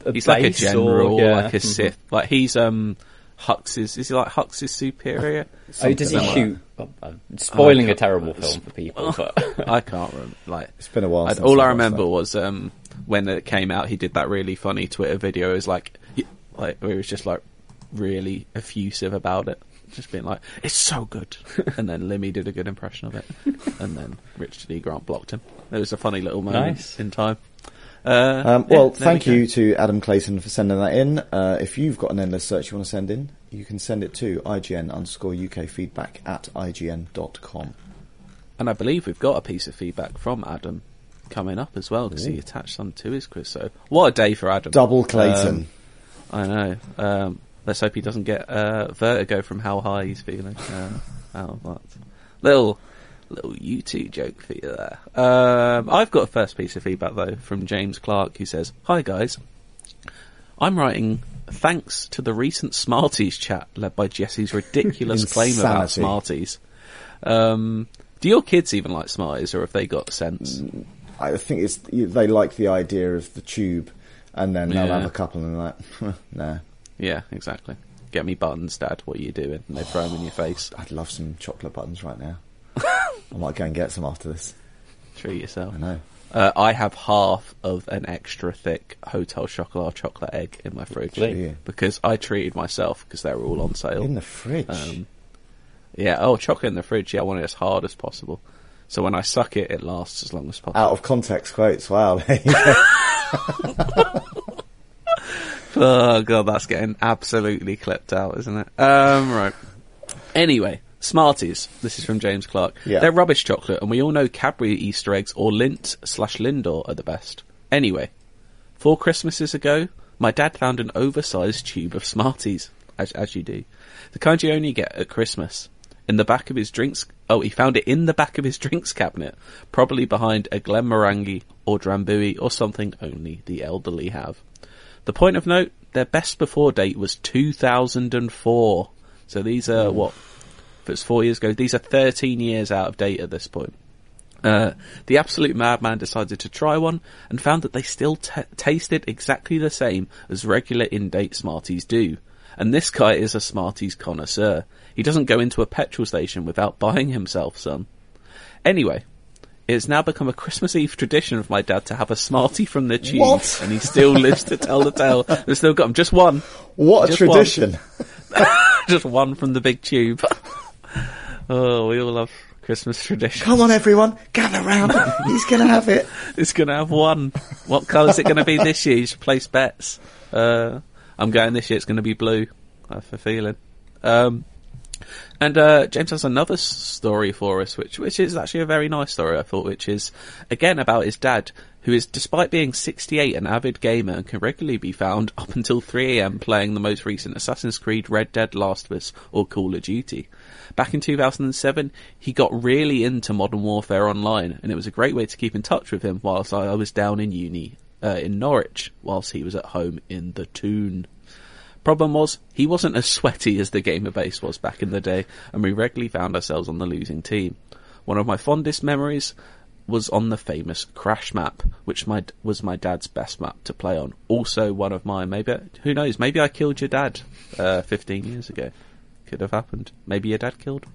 A He's like a general, or, yeah. like a Mhm. Sith. Like he's um Hux's. Is he like Hux's superior? Oh, does he like shoot? I'm spoiling a terrible film for people, but I can't remember. Like It's been a while I- since all I I remember that. was um when it came out, he did that really funny Twitter video. It was like, he- like where he was just like really effusive about it. Just being like, it's so good. and then Limmy did a good impression of it. and then Richard E. Grant blocked him. It was a funny little moment Nice. in time. Uh, Um, well, there thank we you to Adam Clayton for sending that in. Uh, if you've got an endless search you want to send in, you can send it to IGN underscore UK feedback at IGN.com. And I believe we've got a piece of feedback from Adam coming up as well because he attached some to his quiz. So what a day for Adam! Double Clayton. Um, I know. Um, let's hope he doesn't get uh, vertigo from how high he's feeling. Uh, of that. Little little U2 joke for you there. Um, I've got a first piece of feedback though from James Clark who says, "Hi guys, I'm writing." Thanks to the recent Smarties chat led by Jesse's ridiculous claim about Smarties. Um, do your kids even like Smarties, or have they got sense? I think it's they like the idea of the tube, and then they'll Yeah. have a couple and like, nah, Yeah, exactly. Get me buttons, Dad. What are you doing? And they throw them in your face. I'd love some chocolate buttons right now. I might go and get some after this. Treat yourself. I know. Uh, I have half of an extra thick Hotel Chocolat chocolate egg in my fridge you? because I treated myself because they were all on sale. In the fridge. Um, yeah, oh, chocolate in the fridge. Yeah, I want it as hard as possible. So when I suck it, it lasts as long as possible. Out of context quotes. Wow. Oh god, that's getting absolutely clipped out, isn't it? Um, right. Anyway, Smarties. This is from James Clark. Yeah. They're rubbish chocolate, and we all know Cadbury Easter eggs or Lindt slash Lindor are the best. Anyway, four Christmases ago, my dad found an oversized tube of Smarties, as, as you do. The kind you only get at Christmas. In the back of his drinks, oh, he found it in the back of his drinks cabinet, probably behind a Glenmorangie or Drambuie or something only the elderly have. The point of note, their best before date was 2004. So these are what? If it's four years ago, these are 13 years out of date at this point. Uh, the absolute madman decided to try one and found that they still t- tasted exactly the same as regular in-date Smarties do. And this guy is a Smarties connoisseur. He doesn't go into a petrol station without buying himself some. Anyway, it's now become a Christmas Eve tradition for my dad to have a Smartie from the tube, What? and he still lives to tell the tale. They've still got him. Just one. What a Just one. tradition! Just one from the big tube. oh, we all love Christmas traditions. Come on, everyone, gather round. He's gonna have it. It's going to have one. What colour is it going to be this year? You should place bets. Uh, I'm going this year. It's going to be blue. I have a feeling. Um, and uh, James has another story for us, which which is actually a very nice story. I thought, which is again about his dad, who is, despite being 68, an avid gamer and can regularly be found up until 3 a.m. playing the most recent Assassin's Creed, Red Dead, Last of Us, or Call of Duty. Back in 2007, he got really into Modern Warfare Online, and it was a great way to keep in touch with him whilst I was down in uni uh, in Norwich, whilst he was at home in the Toon. Problem was, he wasn't as sweaty as the gamer base was back in the day, and we regularly found ourselves on the losing team. One of my fondest memories was on the famous Crash map, which my was my dad's best map to play on. Also, one of mine. Maybe who knows? Maybe I killed your dad uh, 15 years ago. Could have happened. Maybe your dad killed.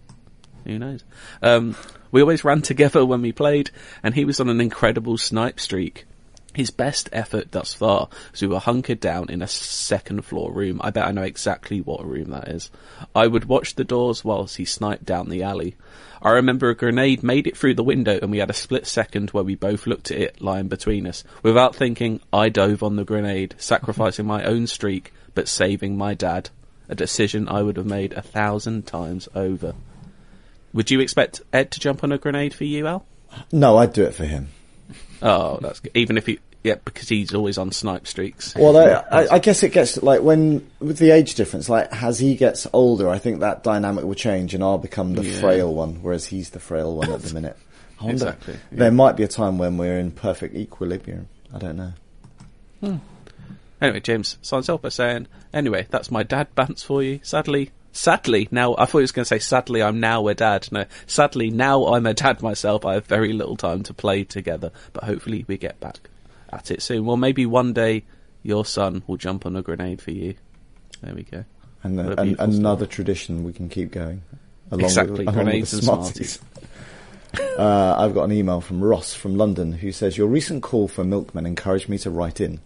Who knows? Um, we always ran together when we played, and he was on an incredible snipe streak. His best effort thus far was we were hunkered down in a second floor room. I bet I know exactly what room that is. I would watch the doors whilst he sniped down the alley. I remember a grenade made it through the window and we had a split second where we both looked at it lying between us. Without thinking, I dove on the grenade, sacrificing my own streak, but saving my dad. A decision I would have made a thousand times over. Would you expect Ed to jump on a grenade for you, Al? No, I'd do it for him. Oh, that's good. Even if he, yeah, because he's always on snipe streaks. Well, I, I, I guess it gets like when with the age difference, like as he gets older, I think that dynamic will change, and I'll become the Yeah. frail one, whereas he's the frail one at the minute. I wonder, Exactly, yeah. There might be a time when we're in perfect equilibrium. I don't know. Hmm. Anyway, James signs off by saying, anyway, that's my dad bants for you. Sadly, sadly, now, I thought he was going to say, sadly, I'm now a dad. No, sadly, now I'm a dad myself. I have very little time to play together, but hopefully we get back at it soon. Well, maybe one day your son will jump on a grenade for you. There we go. And, the, and another tradition we can keep going. Along Exactly, with, with grenades the and Smarties. uh, I've got an email from Ross from London who says, Your recent call for milkmen encouraged me to write in.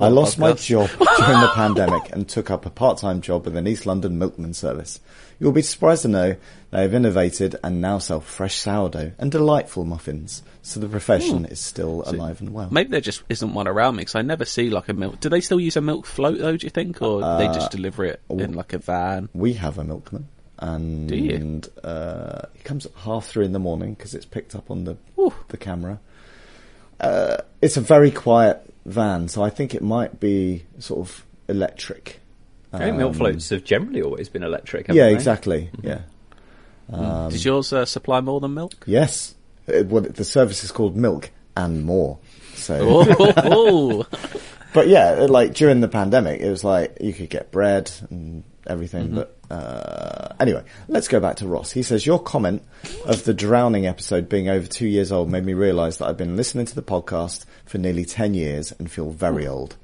I lost my job during the pandemic and took up a part-time job with an East London milkman service. You'll be surprised to know they have innovated and now sell fresh sourdough and delightful muffins. So the profession is still alive and well. Maybe there just isn't one around me because I never see like a milk. Do they still use a milk float though? Do you think, or they just deliver it in like a van? we have a milkman, and Do you? Uh, he comes at half three in the morning because it's picked up on the Ooh. the camera. Uh, it's a very quiet van, so I think it might be sort of electric. I think milk Um, floats have generally always been electric. haven't Yeah, they? exactly. Yeah. Um, Does yours uh, supply more than milk? Yes. It, what, the service is called Milk and More. So, oh, but yeah, like during the pandemic, it was like you could get bread and everything. Mm-hmm. But uh, anyway, let's go back to Ross. He says your comment of the drowning episode being over two years old made me realise that I've been listening to the podcast for nearly ten years and feel very old.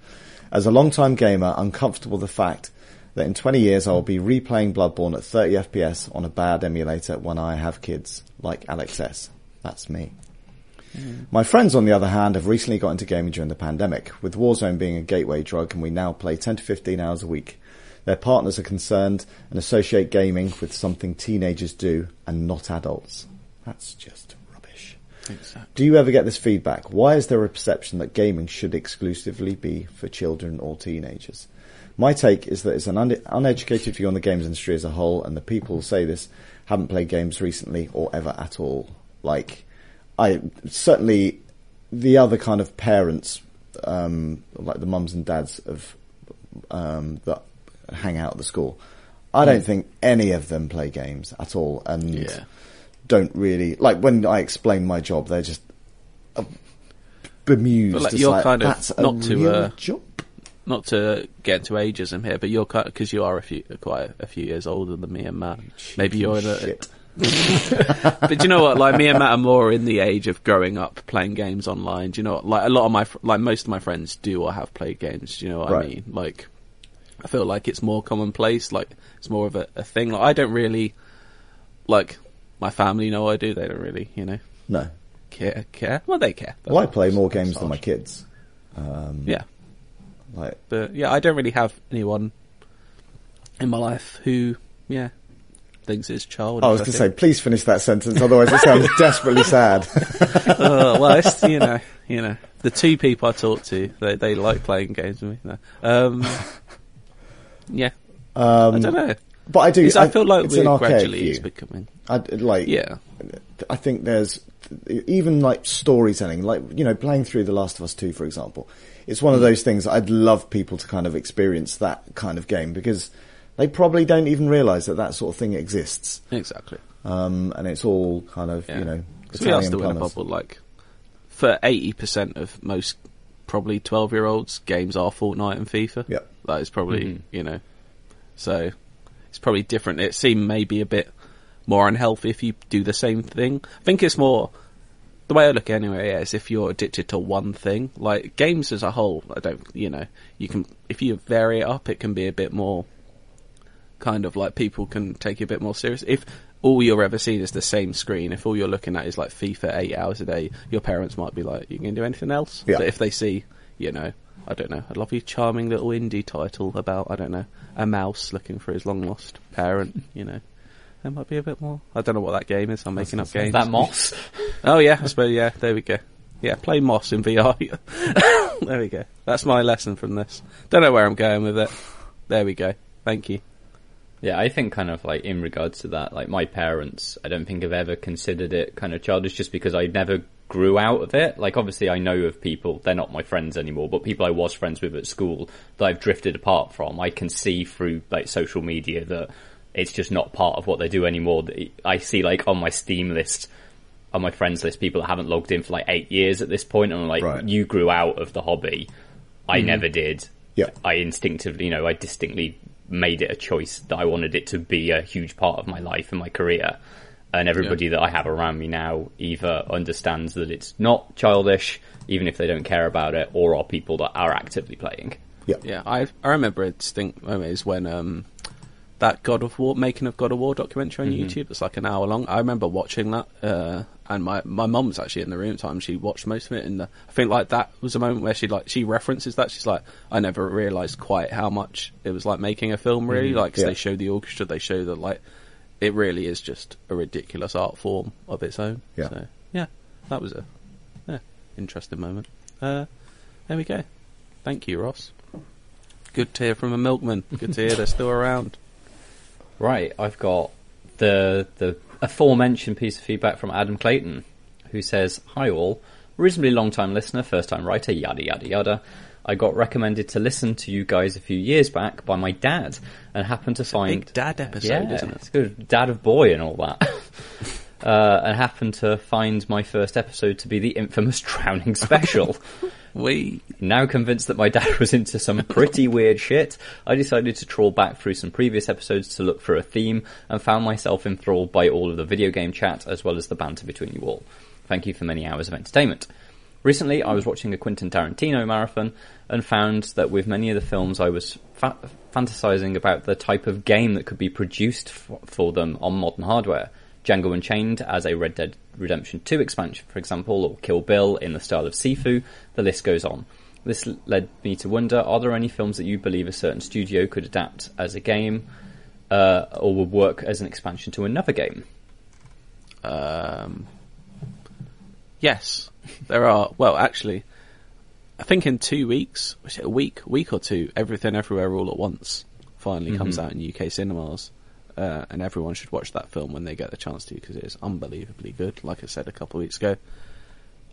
As a long-time gamer, I'm comfortable with the fact that in 20 years I will be replaying Bloodborne at 30 FPS on a bad emulator when I have kids, like Alex S. That's me. My friends, on the other hand, have recently got into gaming during the pandemic, with Warzone being a gateway drug and we now play 10 to 15 hours a week. Their partners are concerned and associate gaming with something teenagers do and not adults. That's just rubbish. Do you ever get this feedback? Why is there a perception that gaming should exclusively be for children or teenagers? My take is that it's an un- uneducated view on the games industry as a whole, and the people who say this haven't played games recently or ever at all. Like, I certainly the other kind of parents um, like the mums and dads of um, that hang out at the school. I don't think any of them play games at all, and Yeah. don't really like when I explain my job. They're just uh, bemused. But, like, you're like, kind of not to, uh, job. Not to get into ageism here, but you're because you are a few quite a few years older than me and Matt. Maybe you're in a, but you know what? Like me and Matt are more in the age of growing up playing games online. Do you know what? Like a lot of my fr- like most of my friends do or have played games. Do you know what Right. I mean? Like I feel like it's more commonplace. Like it's more of a, a thing. Like I don't really like my family know I do. They don't really, you know, No. care care. Well, they care. Well, I play more games than my kids. Um, Yeah, Like, but yeah, I don't really have anyone in my life who, yeah, thinks it's childish. I was going to say, please finish that sentence, otherwise it sounds desperately sad. uh, well, it's, you know, you know, the two people I talk to, they they like playing games with me. No. Um, yeah, Um, I don't know. But I do. It's- I, feel like it's an we're gradually it's view. becoming. I, like, Yeah, I think there's even like storytelling, like you know, playing through The Last of Us Two, for example. It's one of Hmm. those things I'd love people to kind of experience that kind of game because they probably don't even realise that that sort of thing exists, exactly. um, and it's all kind of Yeah. you know 'Cause we are still in a bubble. Like for eighty percent of most probably twelve year olds, games are Fortnite and FIFA. Yep. That is probably mm-hmm. you know. So it's probably different. It seemed maybe a bit more unhealthy if you do the same thing. I think it's more the way I look anyway yeah, is if you're addicted to one thing, like games as a whole. I don't, you know, you can if you vary it up, it can be a bit more kind of like people can take you a bit more serious. If all you're ever seeing is the same screen, if all you're looking at is like FIFA eight hours a day, your parents might be like, "You can do anything else?" Yeah. But if they see, you know, I don't know, a lovely, charming little indie title about I don't know a mouse looking for his long lost parent, you know. There might be a bit more. I don't know what that game is. I'm making up games. That moss. Oh yeah, I suppose yeah. There we go. Yeah, play Moss in VR. there we go. That's my lesson from this. Don't know where I'm going with it. There we go. Thank you. Yeah, I think kind of like in regards to that, like my parents, I don't think have ever considered it kind of childish just because I never grew out of it. Like obviously I know of people, they're not my friends anymore, but people I was friends with at school that I've drifted apart from, I can see through like social media that it's just not part of what they do anymore. I see like on my Steam list, on my friends list, people that haven't logged in for like eight years at this point, and I'm like, Right. you grew out of the hobby. I mm-hmm. never did. Yeah. I instinctively, you know, I distinctly made it a choice that I wanted it to be a huge part of my life and my career. And everybody that I have around me now either understands that it's not childish, even if they don't care about it, or are people that are actively playing. Yeah. Yeah, I I remember a distinct moment is when um that God of War making of God of War documentary on YouTube. It's like an hour long. I remember watching that, uh, and my my mum was actually in the room at the time. She watched most of it, and I think like that was a moment where she like she references that. She's like, I never realised quite how much it was like making a film. Really, like 'cause Yeah. they show the orchestra, they show the like. It really is just a ridiculous art form of its own. Yeah. So yeah, that was a yeah interesting moment. Uh, there we go. Thank you, Ross. Good to hear from a milkman. Good to hear they're still around. Right, I've got the the aforementioned piece of feedback from Adam Clayton, who says, "Hi all, reasonably long time listener, first time writer, yada yada yada. I got recommended to listen to you guys a few years back by my dad, and happened to find Big dad episode, yeah, isn't it? it's good, dad of boy and all that." Uh, and happened to find my first episode to be the infamous drowning special. We Now convinced that my dad was into some pretty weird shit, I decided to trawl back through some previous episodes to look for a theme and found myself enthralled by all of the video game chat as well as the banter between you all. Thank you for many hours of entertainment. Recently, I was watching a Quentin Tarantino marathon and found that with many of the films, I was fa- fantasizing about the type of game that could be produced f- for them on modern hardware. Django Unchained as a Red Dead Redemption 2 expansion, for example, or Kill Bill in the style of Sifu, the list goes on. This led me to wonder, are there any films that you believe a certain studio could adapt as a game, uh, or would work as an expansion to another game? um yes, there are. Well, actually, I think in two weeks, was it a week, week or two, everything everywhere all at once finally comes out in UK cinemas. Uh, and everyone should watch that film when they get the chance to because it is unbelievably good. Like I said a couple of weeks ago,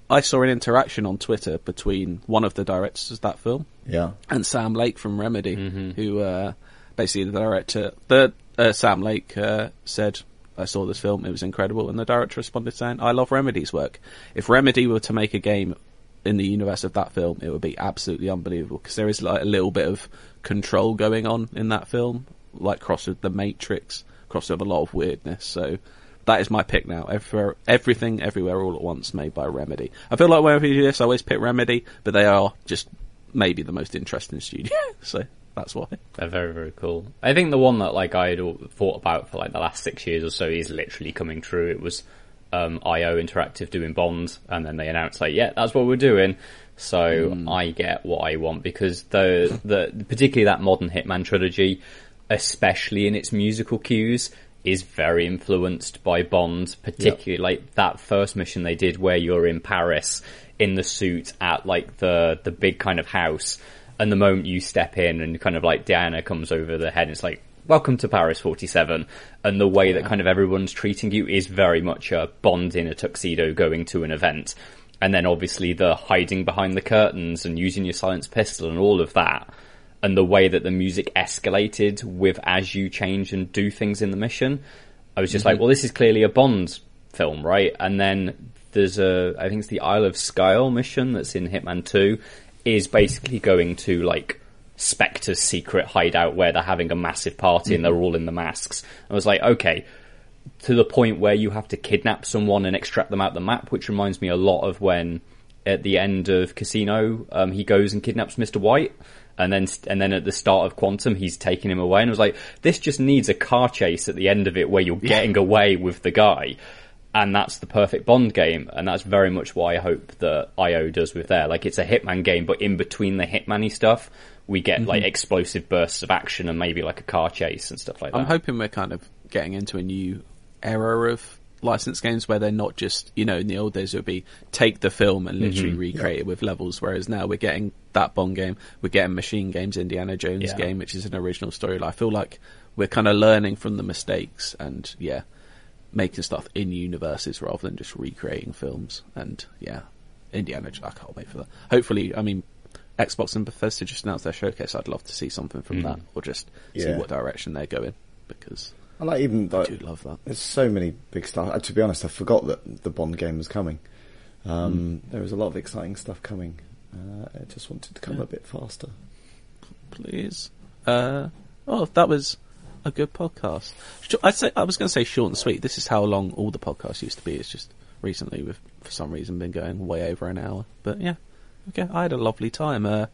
I saw an interaction on Twitter between one of the directors of that film Yeah. and Sam Lake from Remedy, who uh, basically the director, the uh, Sam Lake uh, said, "I saw this film, it was incredible," and the director responded saying, "I love Remedy's work. If Remedy were to make a game in the universe of that film, it would be absolutely unbelievable because there is like a little bit of control going on in that film, like cross with the Matrix, cross with a lot of weirdness. So." That is my pick now. Everywhere, everything, everywhere, all at once, made by Remedy. I feel like whenever you do this, I always pick Remedy, but they are just maybe the most interesting studio. so that's why. They're very, very cool. I think the one that like I had all thought about for like the last six years or so is literally coming true. It was um, IO Interactive doing Bond, and then they announced like, yeah, that's what we're doing. So I get what I want because the the particularly that modern Hitman trilogy, especially in its musical cues, is very influenced by Bond. Particularly like that first mission they did where you're in Paris in the suit at like the the big kind of house and the moment you step in and kind of like Diana comes over the head, it's like, welcome to Paris 47. And the way that kind of everyone's treating you is very much a Bond in a tuxedo going to an event. And then obviously the hiding behind the curtains and using your silenced pistol and all of that. And the way that the music escalated with as you change and do things in the mission. I was just like, mm-hmm. well, this is clearly a Bond film, right? And then there's a, I think it's the Isle of Sgail mission that's in Hitman 2 is basically going to like Spectre's secret hideout where they're having a massive party and they're all in the masks. I was like, okay, to the point where you have to kidnap someone and extract them out the map, which reminds me a lot of when at the end of Casino, um, he goes and kidnaps Mr. White. And then, and then at the start of Quantum, he's taking him away. And I was like, this just needs a car chase at the end of it where you're getting away with the guy and that's the perfect Bond game, and that's very much what I hope that IO does with there. Like it's a Hitman game, but in between the Hitman-y stuff, we get mm-hmm. like explosive bursts of action and maybe like a car chase and stuff like that. I'm hoping we're kind of getting into a new era of licensed games where they're not just, you know, in the old days it would be take the film and literally mm-hmm. recreate it with levels, whereas now we're getting that Bond game, we're getting Machine Games, Indiana Jones Yeah. game, which is an original story. I feel like we're kind of learning from the mistakes and, yeah, making stuff in universes rather than just recreating films. And, yeah, Indiana Jones, I can't wait for that. Hopefully, I mean, Xbox and Bethesda just announced their showcase. I'd love to see something from that, or just see what direction they're going because I like even though I do love that. There's so many big stuff. Uh, to be honest, I forgot that the Bond game was coming. Um, There was a lot of exciting stuff coming. Uh, I just wanted to come a bit faster. please. Uh, oh, that was a good podcast. I say I was going to say short and sweet. This is how long all the podcasts used to be. It's just recently, we've for some reason been going way over an hour. But yeah, okay. I had a lovely time. Uh,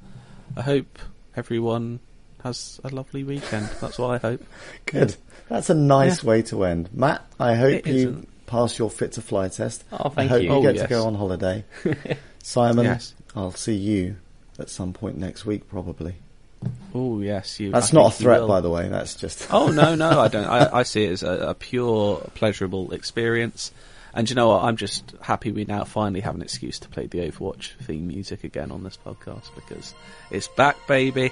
I hope everyone has a lovely weekend. That's what I hope. Good. That's a nice Yeah. way to end. Matt, I hope It you isn't. pass your fit to fly test. Oh, thank you. I hope you. you Oh, get yes. to go on holiday. Simon, Yes. I'll see you at some point next week, probably. Oh yes, you. That's I not a threat, by the way. That's just. Oh no, no, I don't. I, I see it as a, a pure, pleasurable experience. And you know what? I'm just happy we now finally have an excuse to play the Overwatch theme music again on this podcast because it's back, baby.